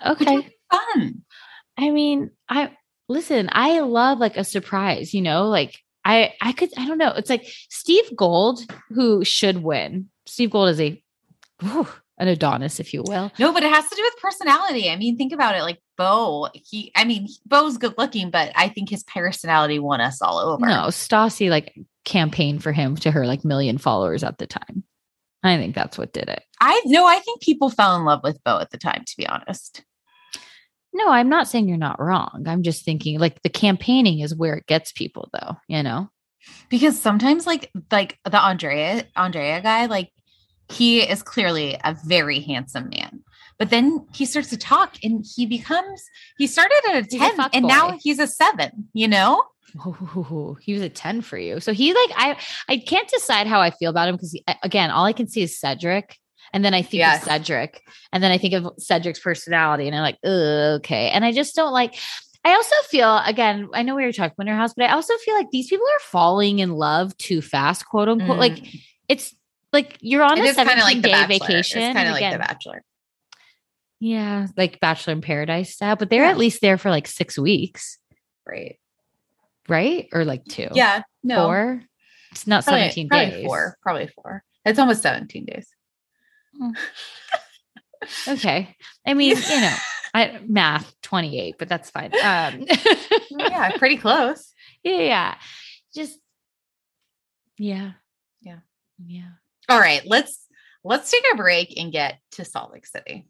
okay. Fun. I mean, I listen, I love like a surprise, you know, like I I could I don't know. It's like Steve Gold who should win. Steve Gold is a whew, an Adonis, if you will. No, but it has to do with personality. I mean, think about it. Like Bo, he, I mean, Bo's good looking, but I think his personality won us all over. No, Stassi like campaigned for him to her like million followers at the time. I think that's what did it. I no, I think people fell in love with Bo at the time, to be honest. No, I'm not saying you're not wrong. I'm just thinking like the campaigning is where it gets people though, you know? Because sometimes like like the Andrea Andrea guy, like he is clearly a very handsome man. But then he starts to talk and he becomes he started at a He's a 10 fuck and now he's a seven, you know? Ooh, he was a 10 for you. So he like I I can't decide how I feel about him because again, all I can see is Cedric. And then I think Yes. of Cedric. And then I think of Cedric's personality. And I'm like, okay. And I just don't like I also feel again, I know we were talking Winter House, but I also feel like these people are falling in love too fast, quote unquote. Like Mm. it's like you're on it a is kind 17 of like day vacation. It's kind of like the bachelor. Yeah, like Bachelor in Paradise style, but they're Yeah. at least there for like six weeks, Right. right? Or like two. Yeah. No. Four. It's not Probably, 17 probably days. four. Probably four. It's almost 17 days. Okay. I mean, you know, I math 28, but that's fine. Um yeah, pretty close. yeah, yeah. Just yeah. Yeah. Yeah. All right, let's let's take a break and get to Salt Lake City.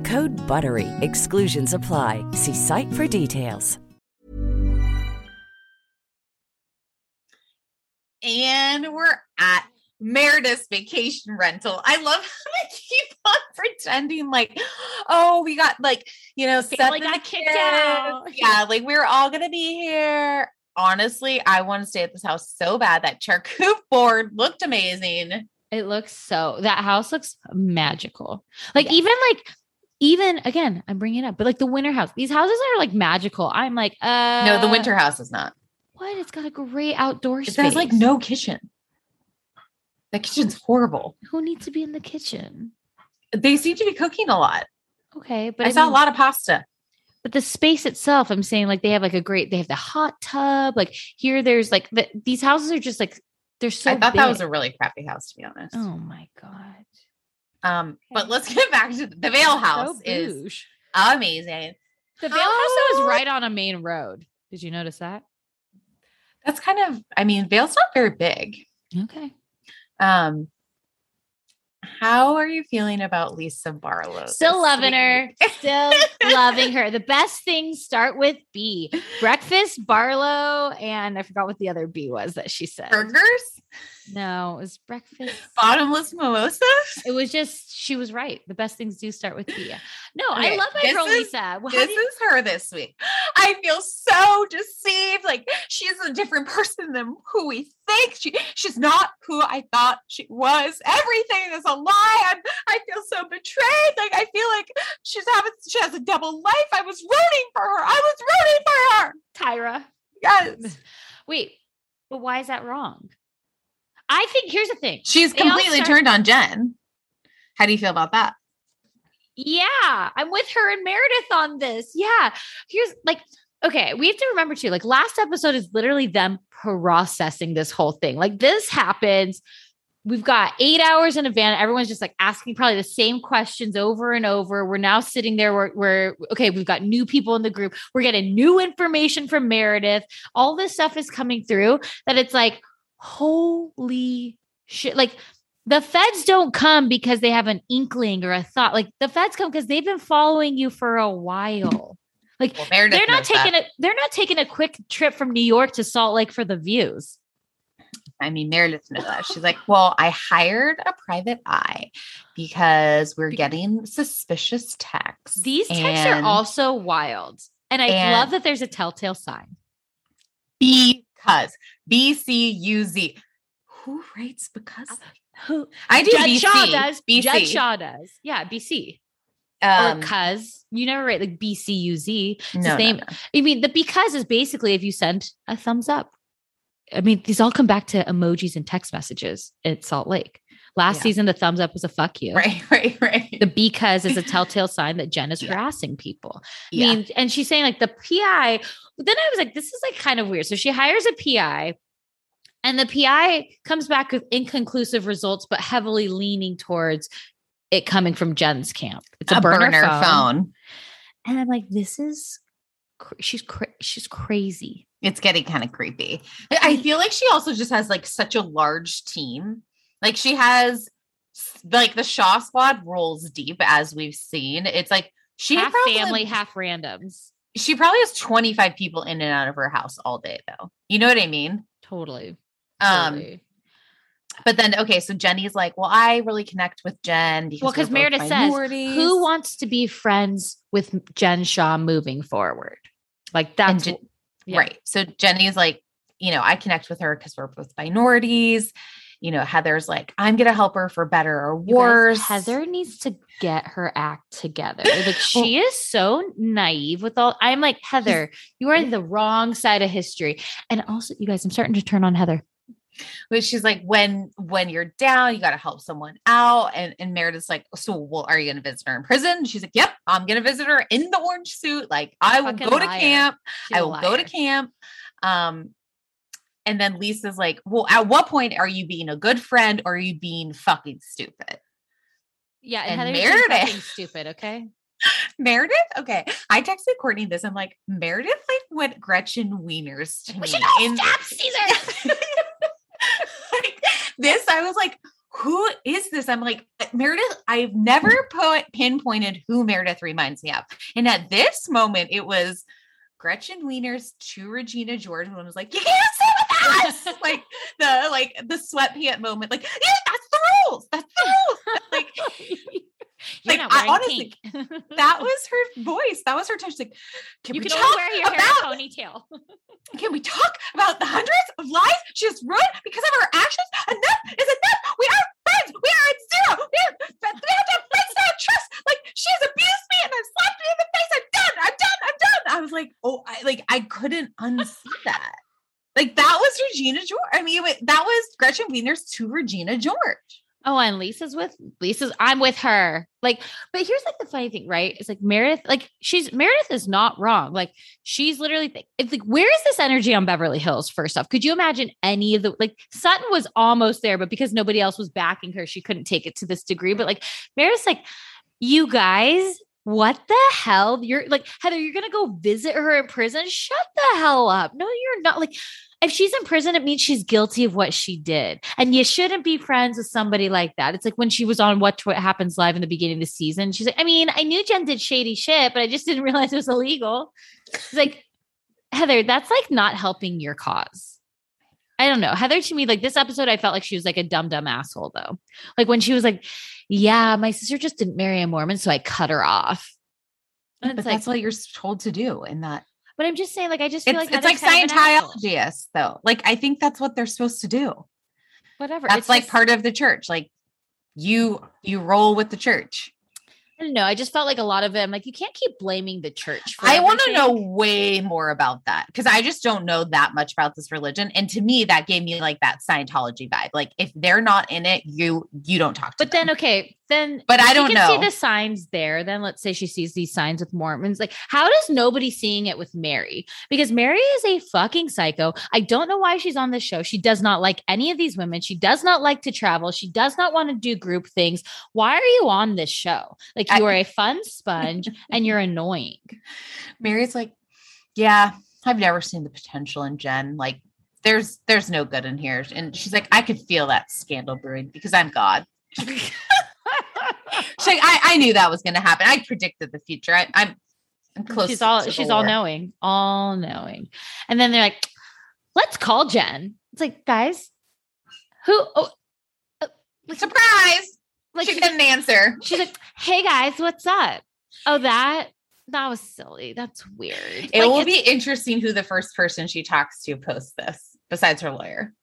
Code BUTTERY. Exclusions apply. See site for details. and we're at Meredith's vacation rental. I love how they keep on pretending like, oh, we got like, you know, Family got kicked out. Yeah, like we're all gonna be here. Honestly, I want to stay at this house so bad. That charcuterie board looked amazing. It looks so that house looks magical. Like yeah. even like even again, I'm bringing it up, but like the winter house, these houses are like magical. I'm like, uh, no, the winter house is not. What? It's got a great outdoor it space. has like no kitchen. The kitchen's horrible. Who needs to be in the kitchen? They seem to be cooking a lot. Okay, but I, I saw mean, a lot of pasta. But the space itself, I'm saying, like they have like a great. They have the hot tub. Like here, there's like the, these houses are just like they're so. I thought big. that was a really crappy house, to be honest. Oh my god. Um, okay. but let's get back to the Vail House. So is amazing. The Vail oh. House was right on a main road. Did you notice that? that's kind of, I mean, Vail's not very big. Okay. Um, how are you feeling about Lisa Barlow? Still loving week? her. Still loving her. The best things start with B. Breakfast, Barlow, and I forgot what the other B was that she said. Burgers? No, it was breakfast. Bottomless mimosas? It was just she was right. The best things do start with B. No, okay, I love my girl is, Lisa. Well, this you- is her this week. I feel so deceived. Like she's a different person than who we think. She she's not who I thought she was. Everything is a lie. I'm, I feel so betrayed. Like I feel like she's having she has a double life. I was rooting for her. I was rooting for her. Tyra. Yes. Wait, but why is that wrong? I think here's the thing. She's completely start- turned on Jen. How do you feel about that? Yeah, I'm with her and Meredith on this. Yeah. Here's like, okay, we have to remember too, like last episode is literally them processing this whole thing. Like this happens. We've got eight hours in a van. Everyone's just like asking probably the same questions over and over. We're now sitting there where we're okay, we've got new people in the group. We're getting new information from Meredith. All this stuff is coming through that it's like, holy shit. Like the feds don't come because they have an inkling or a thought. Like the feds come because they've been following you for a while. Like well, they're not taking that. a they're not taking a quick trip from New York to Salt Lake for the views. I mean, Meredith knows that. She's like, well, I hired a private eye because we're getting suspicious texts. These texts and are also wild. And I and- love that there's a telltale sign. Because B C U Z. Who writes because? Who I do Judge BC. Shaw does. BC. Judge Shaw does. Yeah, BC. Um, or cuz. You never write like BCUZ. It's no, the no, same. no. I mean, the because is basically if you send a thumbs up. I mean, these all come back to emojis and text messages at Salt Lake. Last Yeah. season, the thumbs up was a fuck you. Right, right, right. The because is a telltale sign that Jen is Yeah. harassing people. Yeah. I mean, and she's saying like the PI. But then I was like, this is like kind of weird. So she hires a PI, and the PI comes back with inconclusive results, but heavily leaning towards it coming from Jen's camp. It's a, burner, phone. And I'm like, this is cr- she's cra- she's crazy. It's getting kind of creepy. I feel like she also just has like such a large team. Like she has like the Shah squad rolls deep as we've seen. It's like she half probably, family, half randoms. She probably has 25 people in and out of her house all day though. You know what I mean? Totally. Um but then okay, so Jenny's like, "Well, I really connect with Jen because well, because Meredith says, who wants to be friends with Jen Shah moving forward? Like that's Jen- yeah. Right. So Jenny's like, you know, I connect with her because we're both minorities. You know, Heather's like, I'm gonna help her for better or You guys, worse. Heather needs to get her act together. Like she is so naive with all. I'm like Heather, you are the wrong side of history. And also, you guys, I'm starting to turn on Heather. But she's like, when when you're down, you got to help someone out. And and Meredith's like, so well, are you gonna visit her in prison? She's like, Yep, I'm gonna visit her in the orange suit. Like, I will Fucking go to camp. She's I will go to camp. Um, and then Lisa's like, Well, at what point are you being a good friend or are you being fucking stupid? Yeah, And and, Meredith. stupid. Okay, Meredith? Okay. I texted Courtney this. I'm like, Meredith like went Gretchen Wieners to we me. should all in- stop Caesar. like this, I was like, who is this? I'm like, uh, Meredith, I've never put pinpointed who Meredith reminds me of. And at this moment, it was Gretchen Wieners to Regina George and I was like, you can't us. like the like the sweatpant moment, like, yeah, that's the rules. That's the rules. like You're like, I honestly- that was her voice. That was her touch. Like, can you we can talk wear your about ponytail. can we talk about the hundreds of lives she has ruined because of her actions? Enough is enough. We are friends. We are at zero. We, are, we have to have friends that trust. Like she has abused me and I've slapped me in the face. I'm done. I'm done. I'm done. I was like, oh, I like I couldn't unsee that. Like that was Regina George. I mean, it- that was Gretchen Wieners to Regina George. Oh, and Lisa's with Lisa's. I'm with her. Like, but here's like the funny thing, right? It's like Meredith, like she's Meredith is not wrong. Like she's literally, it's like, where is this energy on Beverly Hills? First off, could you imagine any of the like Sutton was almost there, but because nobody else was backing her, she couldn't take it to this degree. But like Meredith's like, you guys, what the hell? You're like Heather, you're gonna go visit her in prison? Shut the hell up. No, you're not. Like, if she's in prison, it means she's guilty of what she did. And you shouldn't be friends with somebody like that. It's like when she was on What Happens Live in the beginning of the season. She's like, I mean, I knew Jen did shady shit, but I just didn't realize it was illegal. It's like, Heather, that's like not helping your cause. I don't know. Heather, to me, like this episode, I felt like she was like a dumb, dumb asshole, though. Like when she was like, Yeah, my sister just didn't marry a Mormon, so I cut her off. And But like, that's what you're told to do in that but I'm just saying, like, I just feel it's, like it's like Heather's kind of an asshole. Scientologists, though. Like I think that's what they're supposed to do. Whatever. That's It's like just- part of the church. Like you you roll with the church. Know. I just felt like a lot of it. I'm like, you can't keep blaming the church. For I want to know way more about that because I just don't know that much about this religion. And to me, that gave me like that Scientology vibe. Like if they're not in it, you you don't talk to them. But then, okay, then. But I don't can know. see the signs there. Then let's say she sees these signs with Mormons. Like, how does nobody seeing it with Mary? Because Mary is a fucking psycho. I don't know why she's on this show. She does not like any of these women. She does not like to travel. She does not want to do group things. Why are you on this show? Like, you are a fun sponge and you're annoying. Mary's like, yeah, I've never seen the potential in Jen. Like there's there's no good in here. And she's like, I could feel that scandal brewing because I'm God. She's like, I, I knew that was going to happen. I predicted the future. I, I'm, I'm close. she's all she's all knowing, all knowing. And then they're like, let's call Jen. It's like, guys, Who? Oh, uh, Surprise! Like she she's, didn't answer. she's like, "Hey guys, what's up?" Oh, that that was silly. That's weird. It Like, will be interesting who the first person she talks to posts this, besides her lawyer.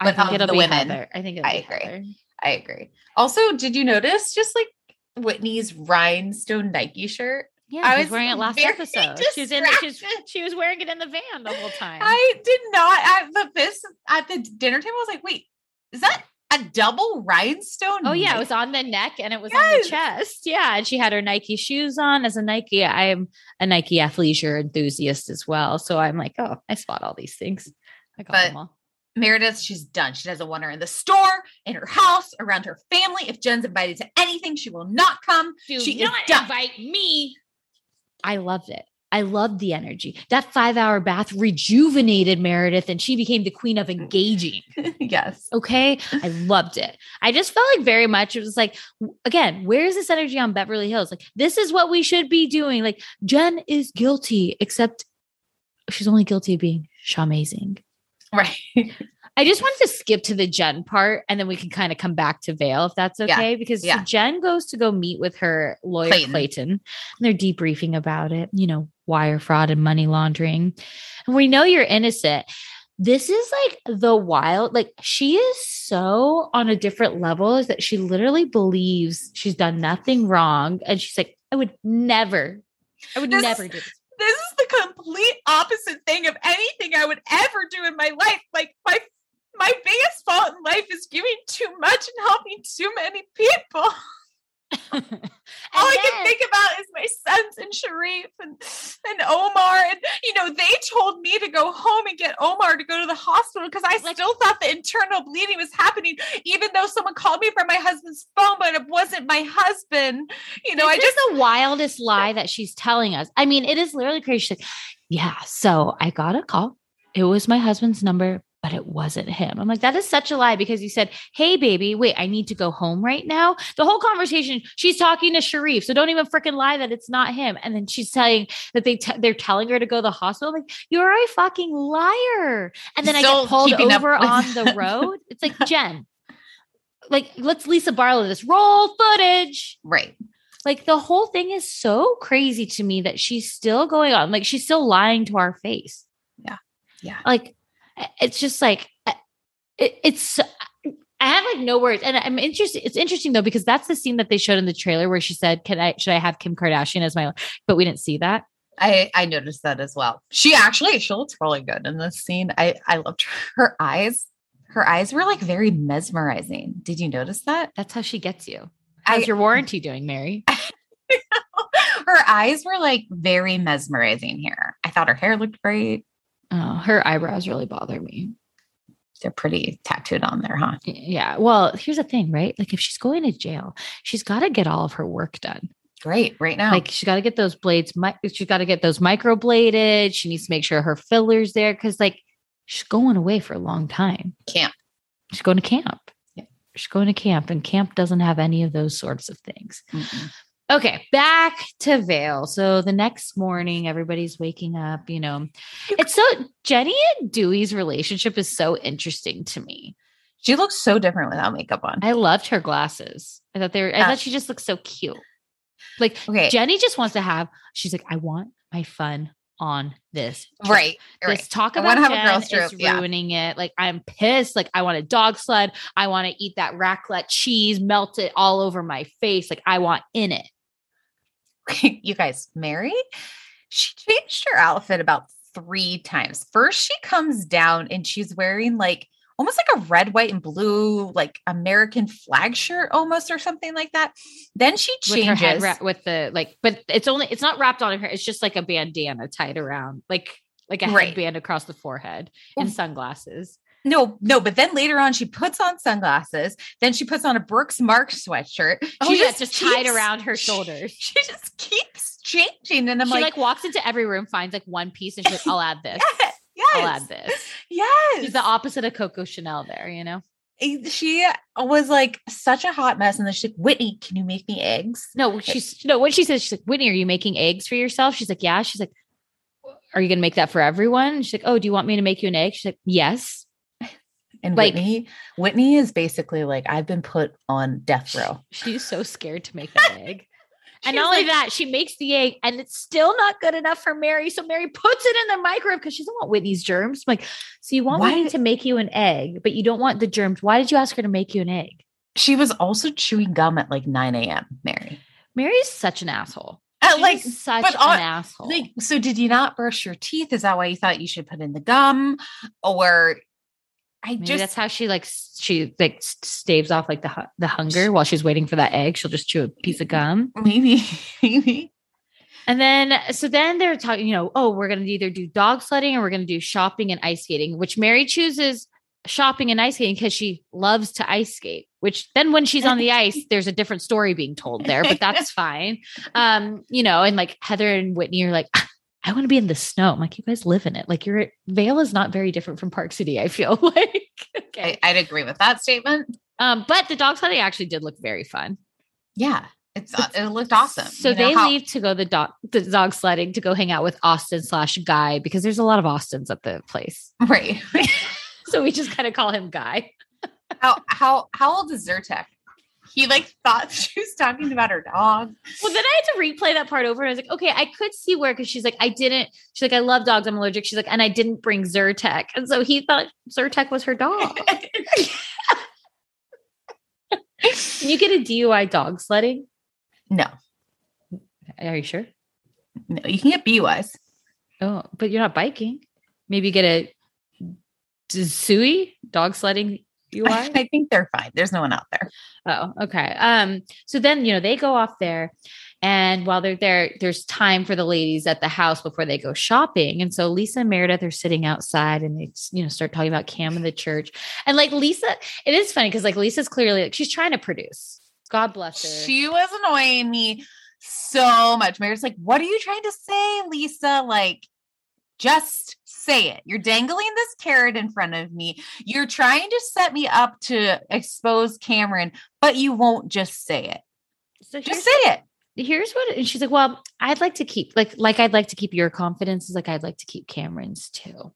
I but think of it'll the be women, Heather. I think it'll I be agree. Heather. I agree. Also, did you notice just like Whitney's rhinestone Nike shirt? Yeah, I I was was wearing it last very episode. She was in. She was, she was wearing it in the van the whole time. I did not at the this at the dinner table. I was like, wait, is that a double rhinestone? Oh yeah, it was on the neck and it was on the chest. Yeah, and she had her Nike shoes on. As a Nike, I am a Nike athleisure enthusiast as well. So I'm like, oh, I spot all these things. I got But- them all. Meredith, she's done. She doesn't want her in the store, in her house, around her family. If Jen's invited to anything, she will not come. Do she not invite me. I loved it. I loved the energy. That five hour bath rejuvenated Meredith and she became the queen of engaging. yes. Okay. I loved it. I just felt like very much it was like, again, where's this energy on Beverly Hills? Like, this is what we should be doing. Like, Jen is guilty, except she's only guilty of being amazing. Right. I just wanted to skip to the Jen part and then we can kind of come back to Vail if that's Yeah, okay. Because so. Jen goes to go meet with her lawyer Clayton. Clayton. and they're debriefing about it, you know, wire fraud and money laundering. And we know you're innocent. This is like the wild, like she is so on a different level is that she literally believes she's done nothing wrong. And she's like, I would never, I would This- never do this. This is the complete opposite thing of anything I would ever do in my life. Like my my biggest fault in life is giving too much and helping too many people. All I can think about is my sons and Sharif and, and Omar. And, you know, they told me to go home and get Omar to go to the hospital because I Like- still thought the internal bleeding was happening, even though someone called me from my husband's phone, but it wasn't my husband. You know, I just. the wildest lie that she's telling us. I mean, it is literally crazy. She's like, yeah, so I got a call. It was my husband's number, but it wasn't him. I'm like, that is such a lie because you said, hey, baby, wait, I need to go home right now. The whole conversation, she's talking to Sharif. So don't even freaking lie that it's not him. And then she's saying that they t- they're telling her to go to the hospital. I'm like, you're a fucking liar. And then I get pulled over on the road. It's like, Jen, like, let's Lisa Barlow this. Roll footage Right. like the whole thing is so crazy to me that she's still going on like she's still lying to our face Yeah. Yeah. like it's just like it, it's i have like no words and i'm interested it's interesting though because that's the scene that they showed in the trailer where she said can i should i have kim kardashian as my but we didn't see that I I noticed that as well. She actually she looks really good in this scene. I I loved her, eyes. Her eyes were like very mesmerizing. Did you notice that? that's how she gets you how's I- your warranty doing mary her eyes were like very mesmerizing here. I thought her hair looked great. Oh her eyebrows really bother me They're pretty tattooed on there, huh? yeah well here's the thing right like if she's going to jail she's got to get all of her work done Great, right now. Like she's got to get those blades. mi- She's got to get those microbladed. She needs to make sure her fillers there because like she's going away for a long time. camp. She's going to camp. Yeah. She's going to camp, and camp doesn't have any of those sorts of things. Mm-mm. Okay, back to Vail. So the next morning, everybody's waking up. You know, it's so Jenny and Duy's relationship is so interesting to me. She looks so different without makeup on. I loved her glasses. I thought they were. I thought she just looked so cute. Like Okay. Jenny just wants to have. She's like, I want my fun on this. trip. right. This Right. talk about have a Jen girls' is yeah. ruining it. Like I'm pissed. Like I want a dog sled. I want to eat that raclette cheese, melt it all over my face. Like I want in it. you guys, Mary, she changed her outfit about three times. First, she comes down and she's wearing like almost like a red, white, and blue, like American flag shirt almost or something like that. Then she With changes. her head wrap, with the like, but it's only it's not wrapped on her. It's just like a bandana tied around, like like a Right. headband across the forehead and sunglasses. No, no, but then later on, she puts on sunglasses. Then she puts on a Brooks Mark sweatshirt. Oh she yeah, just tied keeps- around her shoulders. She just keeps changing. And I'm like, she like, like, walks into every room, finds like one piece, and she's like, "I'll add this. yes, yes, I'll add this." yes. She's the opposite of Coco Chanel. There, you know. She was like such a hot mess. And then she's like, Whitney, can you make me eggs? No, she's no. What she says, she's like, Whitney, are you making eggs for yourself? She's like, yeah. She's like, are you gonna make that for everyone? She's like, oh, do you want me to make you an egg? She's like, yes. And Like- Whitney, Whitney is basically like, I've been put on death row. She's so scared to make that egg. And not only that, she makes the egg and it's still not good enough for Mary. So Mary puts it in the microwave because she doesn't want Whitney's germs. I'm like, so you want Why Whitney to make you an egg, but you don't want the germs. Why did you ask her to make you an egg? She was also chewing gum at like 9 a.m. Mary. Mary's such an asshole. Uh, She's like, such an on- asshole. like, so did you not brush your teeth? Is that why you thought you should put in the gum? Or I Maybe just that's how she like she like staves off like the the hunger while she's waiting for that egg. She'll just chew a piece of gum. maybe, maybe. And then, so then they're talking, you know, oh, we're going to either do dog sledding or we're going to do shopping and ice skating, which Mary chooses shopping and ice skating because she loves to ice skate, which then when she's on the ice, there's a different story being told there, but that's fine. Um, you know, and like Heather and Whitney are like, "Ah, I want to be in the snow. I'm like, you guys live in it. Like your Vail is not very different from Park City, I feel like. okay. I, I'd agree with that statement. Um, but the dog sledding actually did look very fun. Yeah, it's it looked awesome. So You know they how- leave to go the dog the dog sledding to go hang out with Austin slash Guy because there's a lot of Austins at the place. right. So we just kind of call him Guy. how how how old is Zyrtec? He like thought she was talking about her dog. Well, then I had to replay that part over. And I was like, okay, I could see where because she's like, I didn't. She's like, I love dogs. I'm allergic. She's like, and I didn't bring Zyrtec, and so he thought Zyrtec was her dog. Can you get a DUI dog sledding? no, Are you sure? no, you can get BUIs. Oh, but you're not biking. Maybe get a Sui dog sledding DUI. I think they're fine. There's no one out there. Oh, okay. Um, so then you know they go off there, and while they're there, there's time for the ladies at the house before they go shopping. And so Lisa and Meredith are sitting outside, and they you know start talking about Cam and the church. And like Lisa, it is funny because like Lisa's clearly like she's trying to produce. God bless her. She was annoying me so much. Meredith's like, "What are you trying to say, Lisa? Like, just say it. You're dangling this carrot in front of me. You're trying to set me up to expose Cameron, but you won't just say it. so Just say it." here's what and she's like, well, I'd like to keep like like I'd like to keep your confidence is like I'd like to keep Cameron's too.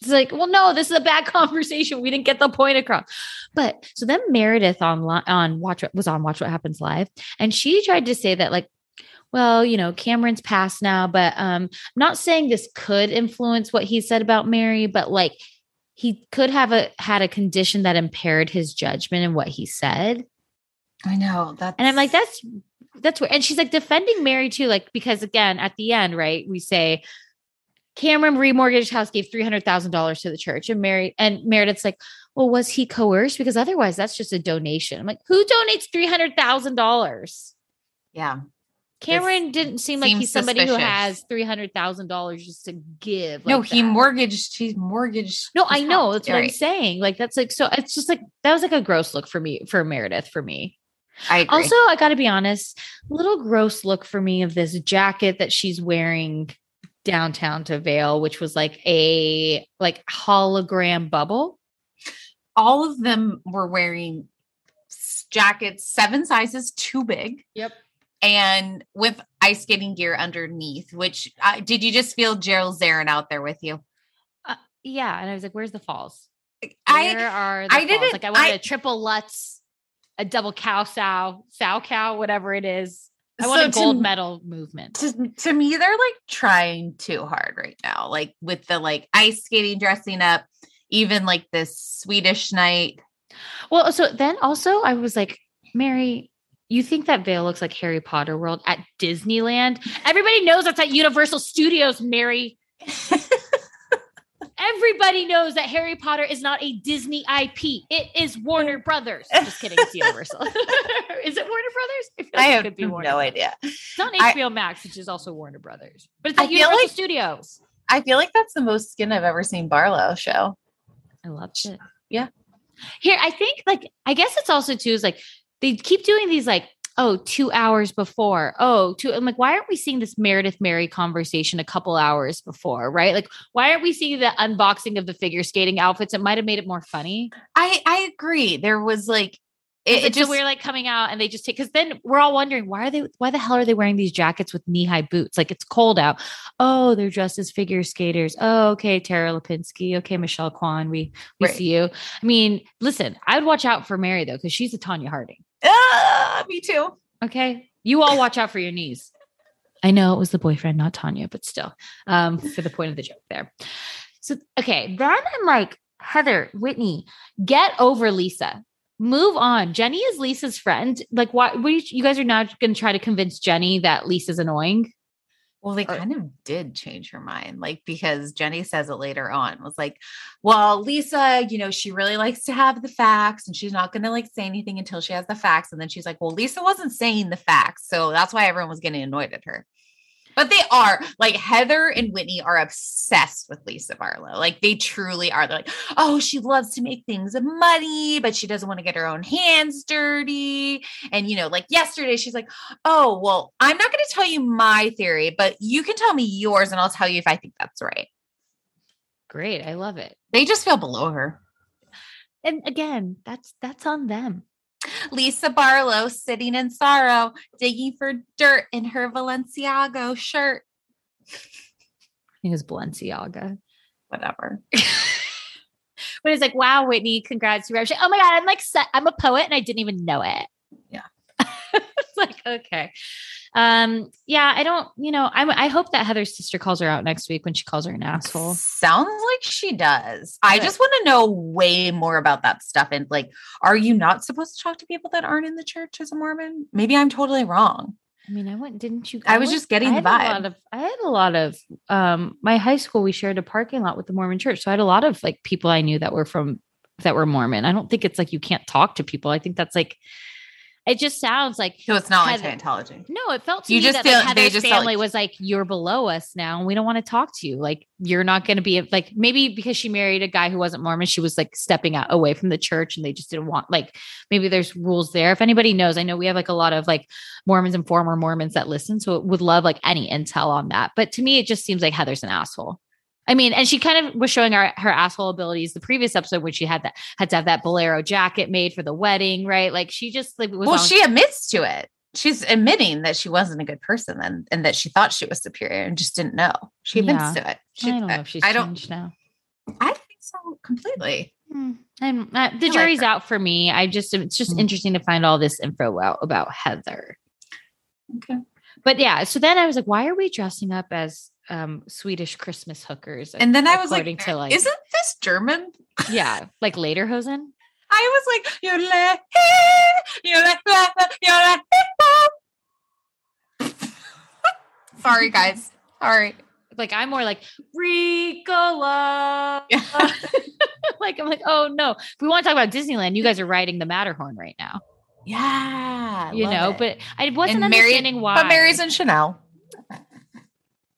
It's like, well, no, this is a bad conversation. We didn't get the point across. But so then Meredith on on Watch was on Watch What Happens Live, and she tried to say that like, well, you know, Cameron's passed now, but um, I'm not saying this could influence what he said about Mary, but like he could have a had a condition that impaired his judgment and what he said. I know that, And I'm like, that's that's where and she's like defending Mary too, like because again, at the end, right, we say Cameron remortgaged house gave three hundred thousand dollars to the church, and Mary and Meredith's like, well, was he coerced? Because otherwise, that's just a donation. I'm like, who donates three hundred thousand dollars? yeah. Cameron didn't seem like he's somebody who has three hundred thousand dollars just to give. no, he that. mortgaged. He mortgaged. No, I know. house. That's what I'm saying. Like that's like so. It's just like that was like a gross look for me for Meredith for me. I agree. Also, I got to be honest, little gross look for me of this jacket that she's wearing downtown to Vail, which was like a like hologram bubble. all of them were wearing jackets seven sizes too big. Yep. And with ice skating gear underneath, which uh, did you just feel Gerald Zarin out there with you? Yeah, and I was like, "Where's the falls? Where I are the I falls?" didn't- like I wanted I- a triple Lutz, a double cow sow, sow cow, whatever it is. I want So a gold m- medal movement. to, to me, they're like trying too hard right now, like with the like ice skating dressing up, even like this Swedish night. Well, so then also I was like, Mary, you think that Vail looks like Harry Potter World at Disneyland? Everybody knows that's at Universal Studios, Mary. Everybody knows that Harry Potter is not a Disney IP. It is Warner Brothers. Just kidding, it's Universal. is it Warner Brothers? I, feel I have could be Warner no Brothers. idea. It's on I- HBO Max, which is also Warner Brothers. But it's I at feel Universal like- Studios. I feel like that's the most skin I've ever seen Barlow show. I loved it. Yeah. Here, I think like I guess it's also too is like they keep doing these like oh two hours before oh two I'm like why aren't we seeing this Meredith Mary conversation a couple hours before right like why aren't we seeing the unboxing of the figure skating outfits it might have made it more funny I I agree. There was like It, it just we're like coming out and they just take because then we're all wondering why are they why the hell are they wearing these jackets with knee high boots? Like it's cold out. Oh, they're dressed as figure skaters. Oh, okay, Tara Lipinski. Okay, Michelle Kwan. We we Right. see you. I mean, listen, I would watch out for Mary though, because she's a Tonya Harding. Ah, me too. Okay. You all watch out for your knees. I know it was the boyfriend, not Tonya, but still, um, for the point of the joke there. So, okay. Then I'm like, Heather, Whitney, get over Lisa. Move on. Jenny is Lisa's friend. Like, why? What you, you guys are not going to try to convince Jenny that Lisa's annoying? Well, they Or- kind of did change her mind, like because Jenny says it later on. Was like, well, Lisa, you know, she really likes to have the facts, and she's not going to like say anything until she has the facts. And then she's like, well, Lisa wasn't saying the facts, so that's why everyone was getting annoyed at her. But they are like Heather and Whitney are obsessed with Lisa Barlow. Like they truly are. They're like, oh, she loves to make things muddy, but she doesn't want to get her own hands dirty. And you know, like yesterday, she's like, oh, well, I'm not going to tell you my theory, but you can tell me yours, and I'll tell you if I think that's right. Great. I love it. They just feel below her. And again, that's that's on them. Lisa Barlow sitting in sorrow, digging for dirt in her Valenciago shirt. I think it's Balenciaga. Whatever. But it's like, wow, Whitney, congrats. You're actually, oh my God, I'm like, I'm a poet and I didn't even know it. Yeah. it's like, okay. Um, yeah, I don't, you know, I'm, I hope that Heather's sister calls her out next week when she calls her an asshole. Sounds like she does. I just want to know way more about that stuff. And like, are you not supposed to talk to people that aren't in the church as a Mormon? Maybe I'm totally wrong. I mean, I went, didn't you? I was went- just getting I the had a vibe. lot of, I had a lot of, um, my high school, we shared a parking lot with the Mormon church. So I had a lot of like people I knew that were from, that were Mormon. I don't think it's like you can't talk to people. I think that's like, it just sounds like So it's not like Heather- Scientology. No, it felt to You me just that feel- like they Heather's just family like- was like, "You're below us now, and we don't want to talk to you. Like, you're not going to be like maybe because she married a guy who wasn't Mormon, she was like stepping out away from the church, and they just didn't want like maybe there's rules there. If anybody knows, I know we have like a lot of like Mormons and former Mormons that listen, so would love like any intel on that. But to me, it just seems like Heather's an asshole. I mean, and she kind of was showing her her asshole abilities the previous episode when she had that had to have that bolero jacket made for the wedding, right? Like she just like was Well, on- she admits to it. She's admitting that she wasn't a good person and, and that she thought she was superior and just didn't know. She admits Yeah. to it. She, I don't know if she's I changed now. I think so completely. Hmm. I'm uh, the like jury's her. out for me. I just it's just Mm. interesting to find all this info out about Heather. Okay. But yeah, so then I was like, why are we dressing up as um Swedish Christmas hookers? And then I was like, to like isn't this German? yeah, like lederhosen? I was like, you're like, you're like, you're like, sorry guys. Sorry. Like I'm more like Ricola. Yeah. like I'm like, oh no. If we want to talk about Disneyland, you guys are riding the Matterhorn right now. Yeah. You know, it. but I wasn't And Mary- understanding why. But Mary's in Chanel.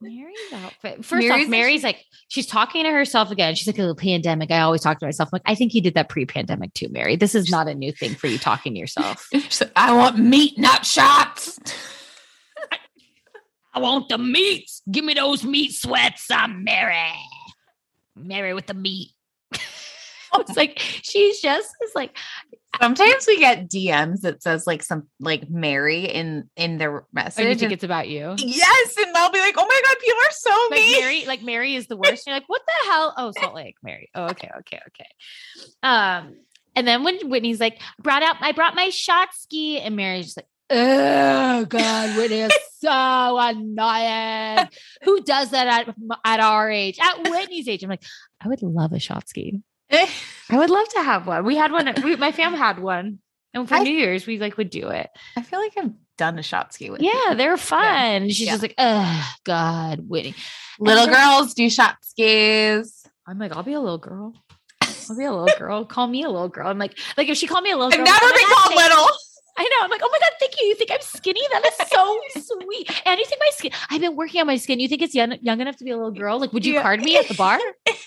Mary's outfit. First Mary's off, Mary's like she's talking to herself again. She's like, a "Oh, pandemic." I always talk to myself. I'm like, I think you did that pre-pandemic too, Mary. This is not a new thing for you talking to yourself. Like, I want meat, not shots. I want the meats. Give me those meat sweats. I'm Mary. Mary with the meat. it's like she's just is like Sometimes we get DMs that says like some like Mary in in their message. oh, you think it's about you. yes, and I'll be like, oh my god, people are so Like mean. Mary, like Mary is the worst. You're like, what the hell? Oh, Salt Lake, Mary. Oh, okay, okay, okay. Um, and then when Whitney's like, brought out, I brought my shot ski, and Mary's like, oh god, Whitney is so annoying. Who does that at at our age? At Whitney's age, I'm like, I would love a shot ski. I would love to have one. We had one. We, my fam had one, and for I- New Year's, we like would do it. I feel like I've done a shot ski with Yeah, people. they're fun. She's Yeah. just like, oh God, Whitney. little girls do shot skis. I'm like, I'll be a little girl. I'll be a little girl. Call me a little girl. I'm like, like if she called me a little I've girl, never I'm like, been "Oh called little. I know. I'm like, oh my god, thank you. You think I'm skinny? That is so sweet. And you think my skin? I've been working on my skin. You think it's young, young enough to be a little girl? Like, would you Yeah. card me at the bar?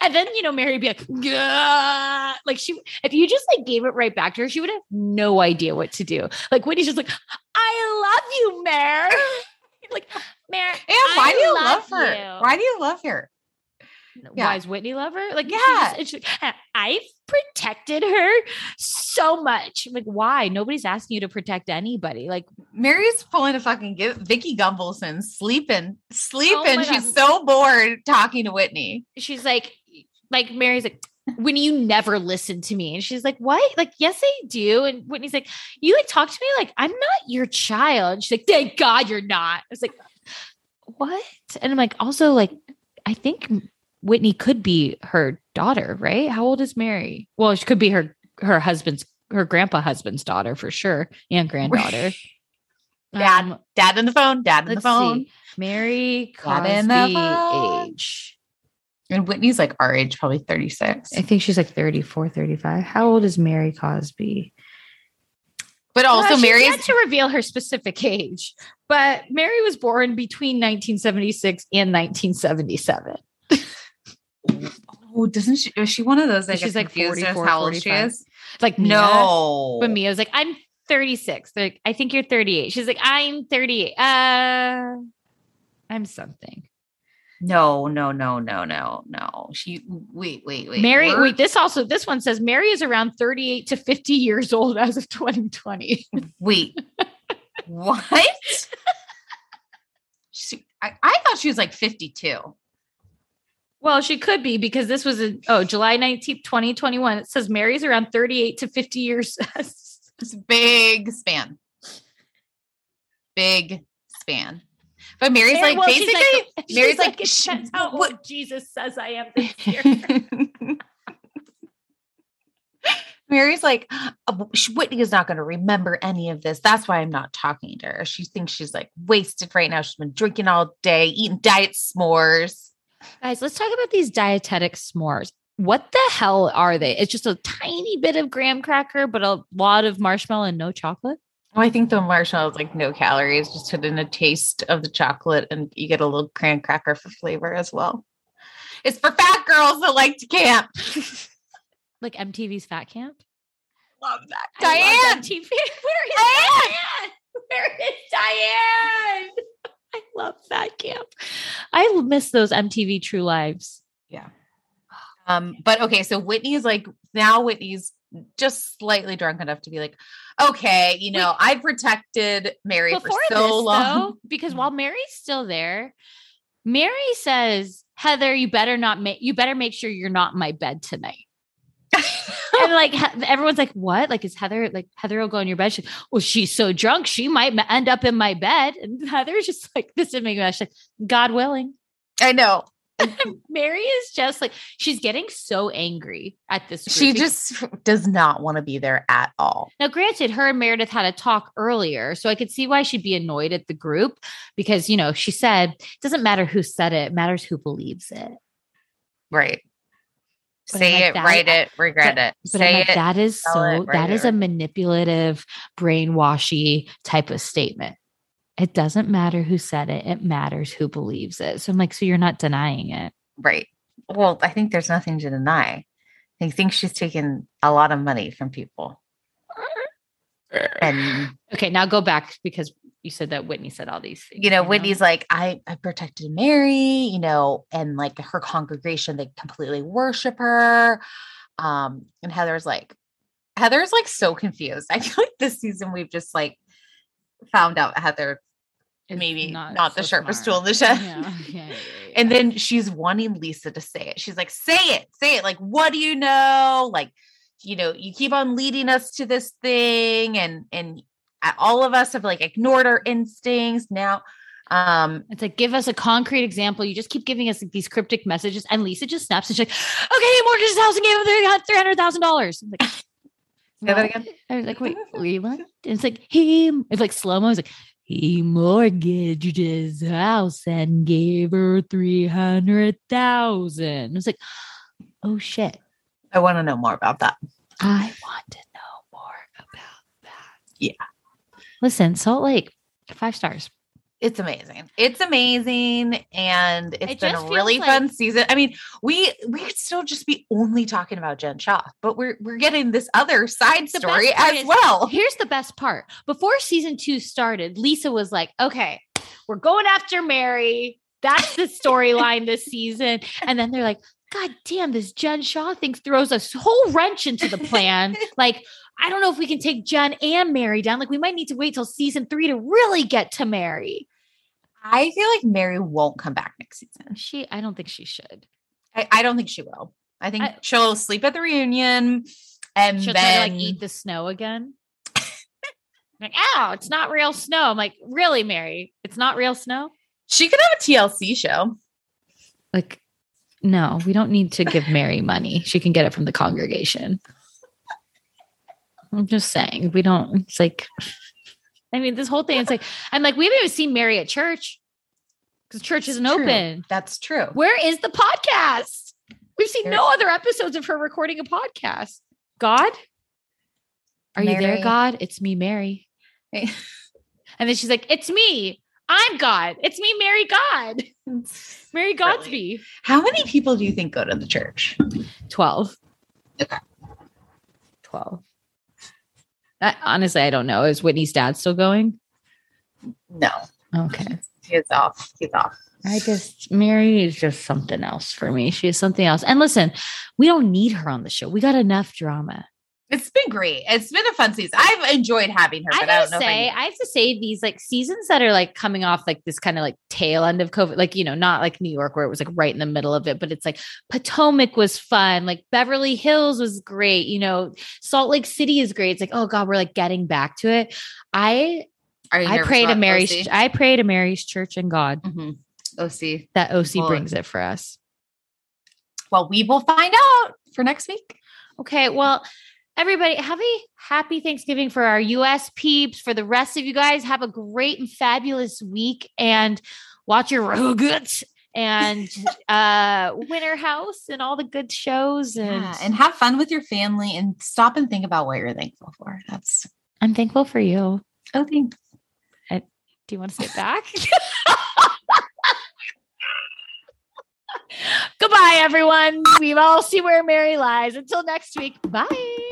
and then you know, Mary would be like, "Gah." like she. If you just like gave it right back to her, she would have no idea what to do. Like Whitney's just like, I love you, Mare. like, Mare. And why I do you love, her? you." Why do you love her? Yeah. Why is Whitney love her? Like, Yeah. just, I've protected her so much. I'm like, why? Nobody's asking you to protect anybody. Like, Mary's pulling a fucking give Vicki Gunvalson sleeping, sleeping. Oh She's God. so bored talking to Whitney. she's like, like Mary's like, Whitney, you never listen to me. And she's like, What? Like, yes, I do. And Whitney's like, You like talk to me like I'm not your child. And she's like, Thank God you're not. I was like, What? And I'm like, also, like, I think Whitney could be her daughter, right? How old is Mary? Well, she could be her her husband's her grandpa husband's daughter for sure, and granddaughter. Dad, Um, dad on the phone, dad on the phone. see. Mary in Cosby age. And Whitney's like our age, probably 36. I think she's like 34, 35. How old is Mary Cosby? But also Well, she's Mary's to reveal her specific age, but Mary was born between 1976 and 1977. Oh, doesn't she is she one of those that She's she's like like 44, how old she is? It's like Mia. No. But Mia was like, I'm 36. They're like, I think you're 38. She's like, I'm 38. Uh I'm something. No, no, no, no, no, no. She wait, wait, wait. Mary, we're- wait, this also this one says Mary is around 38 to 50 years old as of 2020. Wait. what? She, I, I thought she was like 52. Well, she could be because this was a oh July 19th, 2021. It says Mary's around 38 to 50 years. It's a big span. Big span. But Mary's like Well, basically she's Mary's like, it "Sh- depends how what- old Jesus says I am this year. Mary's like, uh, "Oh, Whitney is not going to remember any of this. That's why I'm not talking to her. She thinks she's like wasted right now. She's been drinking all day, eating diet s'mores. Guys, let's talk about these dietetic s'mores. What the hell are they? It's just a tiny bit of graham cracker, but a lot of marshmallow and no chocolate. Oh, I think the marshmallow is like no calories, just put in a taste of the chocolate, and you get a little cran cracker for flavor as well. It's for fat girls that like to camp. Like MTV's Fat Camp. Love that. Diane. love MTV. Where is Diane? Where is Diane? I love that Camp. I miss those MTV True Lives. Yeah. Um, but okay, so Whitney's like now Whitney's just slightly drunk enough to be like, okay, you know, I protected Mary for so this, long. though, because while Mary's still there, Mary says, "Heather, you better not make you better make sure you're not in my bed tonight." and like everyone's like, "What? Like is Heather like Heather will go in your bed?" She's, well, she's so drunk she might end up in my bed, and Heather's just like, "This didn't make me." She's like, "God willing." I know. Mary is just like she's getting so angry at this. group She just does not want to be there at all. Now, granted, her and Meredith had a talk earlier, so I could see why she'd be annoyed at the group because, you know, she said, it doesn't matter who said it, it matters who believes it. Right. But Say like, it, write it, regret but, it. But Say like, it. that is so, it, that write it. a manipulative, brainwashy type of statement. It doesn't matter who said it, it matters who believes it. So I'm like, so you're not denying it. Right. Well, I think there's nothing to deny. I think she's taken a lot of money from people. And Okay, now go back because you said that Whitney said all these things. you know, Whitney's like, I, I protected Mary, you know, and like her congregation, they completely worship her. Um, and Heather's like, Heather's like so confused. I feel like this season we've just like found out Heather It's maybe not the sharpest tool in the shed. Yeah, yeah, yeah, And then she's wanting Lisa to say it. She's like, say it, say it. Like, what do you know? Like, you know, you keep on leading us to this thing, and and all of us have like ignored our instincts. Now, um, It's like, give us a concrete example. You just keep giving us like, these cryptic messages. And Lisa just snaps and she's like, okay, he mortgaged his house and gave him $300,000. I'm Like, Say that again? I was like, wait, wait, what? And it's like, he, it's like slow mo. It's like, he mortgaged his house and gave her 300,000. It's like, oh shit. I want to know more about that. I want to know more about that. Yeah. Listen, Salt Lake, five stars. It's amazing. It's amazing, and it's It been a really like- fun season. I mean, we we could still just be only talking about Jen Shah, but we're we're getting this other side The story as is- well. Here's the best part. Before season two started, Lisa was like, okay, we're going after Mary. That's the storyline this season. And then they're like, God damn, this Jen Shah thing throws a whole wrench into the plan. like, I don't know if we can take Jen and Mary down. Like, we might need to wait till season three to really get to Mary. I feel like Mary won't come back next season. She, I don't think she should. I, I don't think she will. I think I- she'll sleep at the reunion and She'll then try to like eat the snow again. like, ow, it's not real snow. I'm like, really, Mary? It's not real snow? she could have a TLC show. Like, no, we don't need to give Mary money. She can get it from the congregation. I'm just saying, we don't, it's like, I mean, this whole thing, it's like, I'm like, we haven't even seen Mary at church because church isn't True. open. That's true. Where is the podcast? We've seen no other episodes of her recording a podcast. God? Are you there, God? It's me, Mary. And then she's like, It's me. I'm God. It's me, Mary God. Mary Godsby. How many people do you think go to the church? 12. Okay. 12. I, honestly, I don't know. Is Whitney's dad still going? No, Okay. he's off. He's off. I just, Mary is just something else for me. She is something else. And listen, we don't need her on the show. We got enough drama. It's been great. It's been a fun season. I've enjoyed having her, I but I gotta don't know. say, if I, have to say these like seasons that are like coming off like this kind of like tail end of COVID, like you know, not like New York where it was like right in the middle of it, but it's like Potomac was fun, like Beverly Hills was great, you know, Salt Lake City is great. It's like, oh God, we're like getting back to it. I I pray to Mary's OC? I pray to Mary's church and God Mhm. OC. that OC Well- brings it for us. Well, we will find out for next week. Okay, well, everybody, have a happy Thanksgiving for our US peeps. For the rest of you guys, have a great and fabulous week and watch your Roguts and uh Winter House and all the good shows. And, Yeah, and have fun with your family and stop and think about what you're thankful for. That's I'm thankful for you. oh, thanks. Do you want to sit back? Goodbye, everyone. We all see where Mary lies. Until next week. Bye.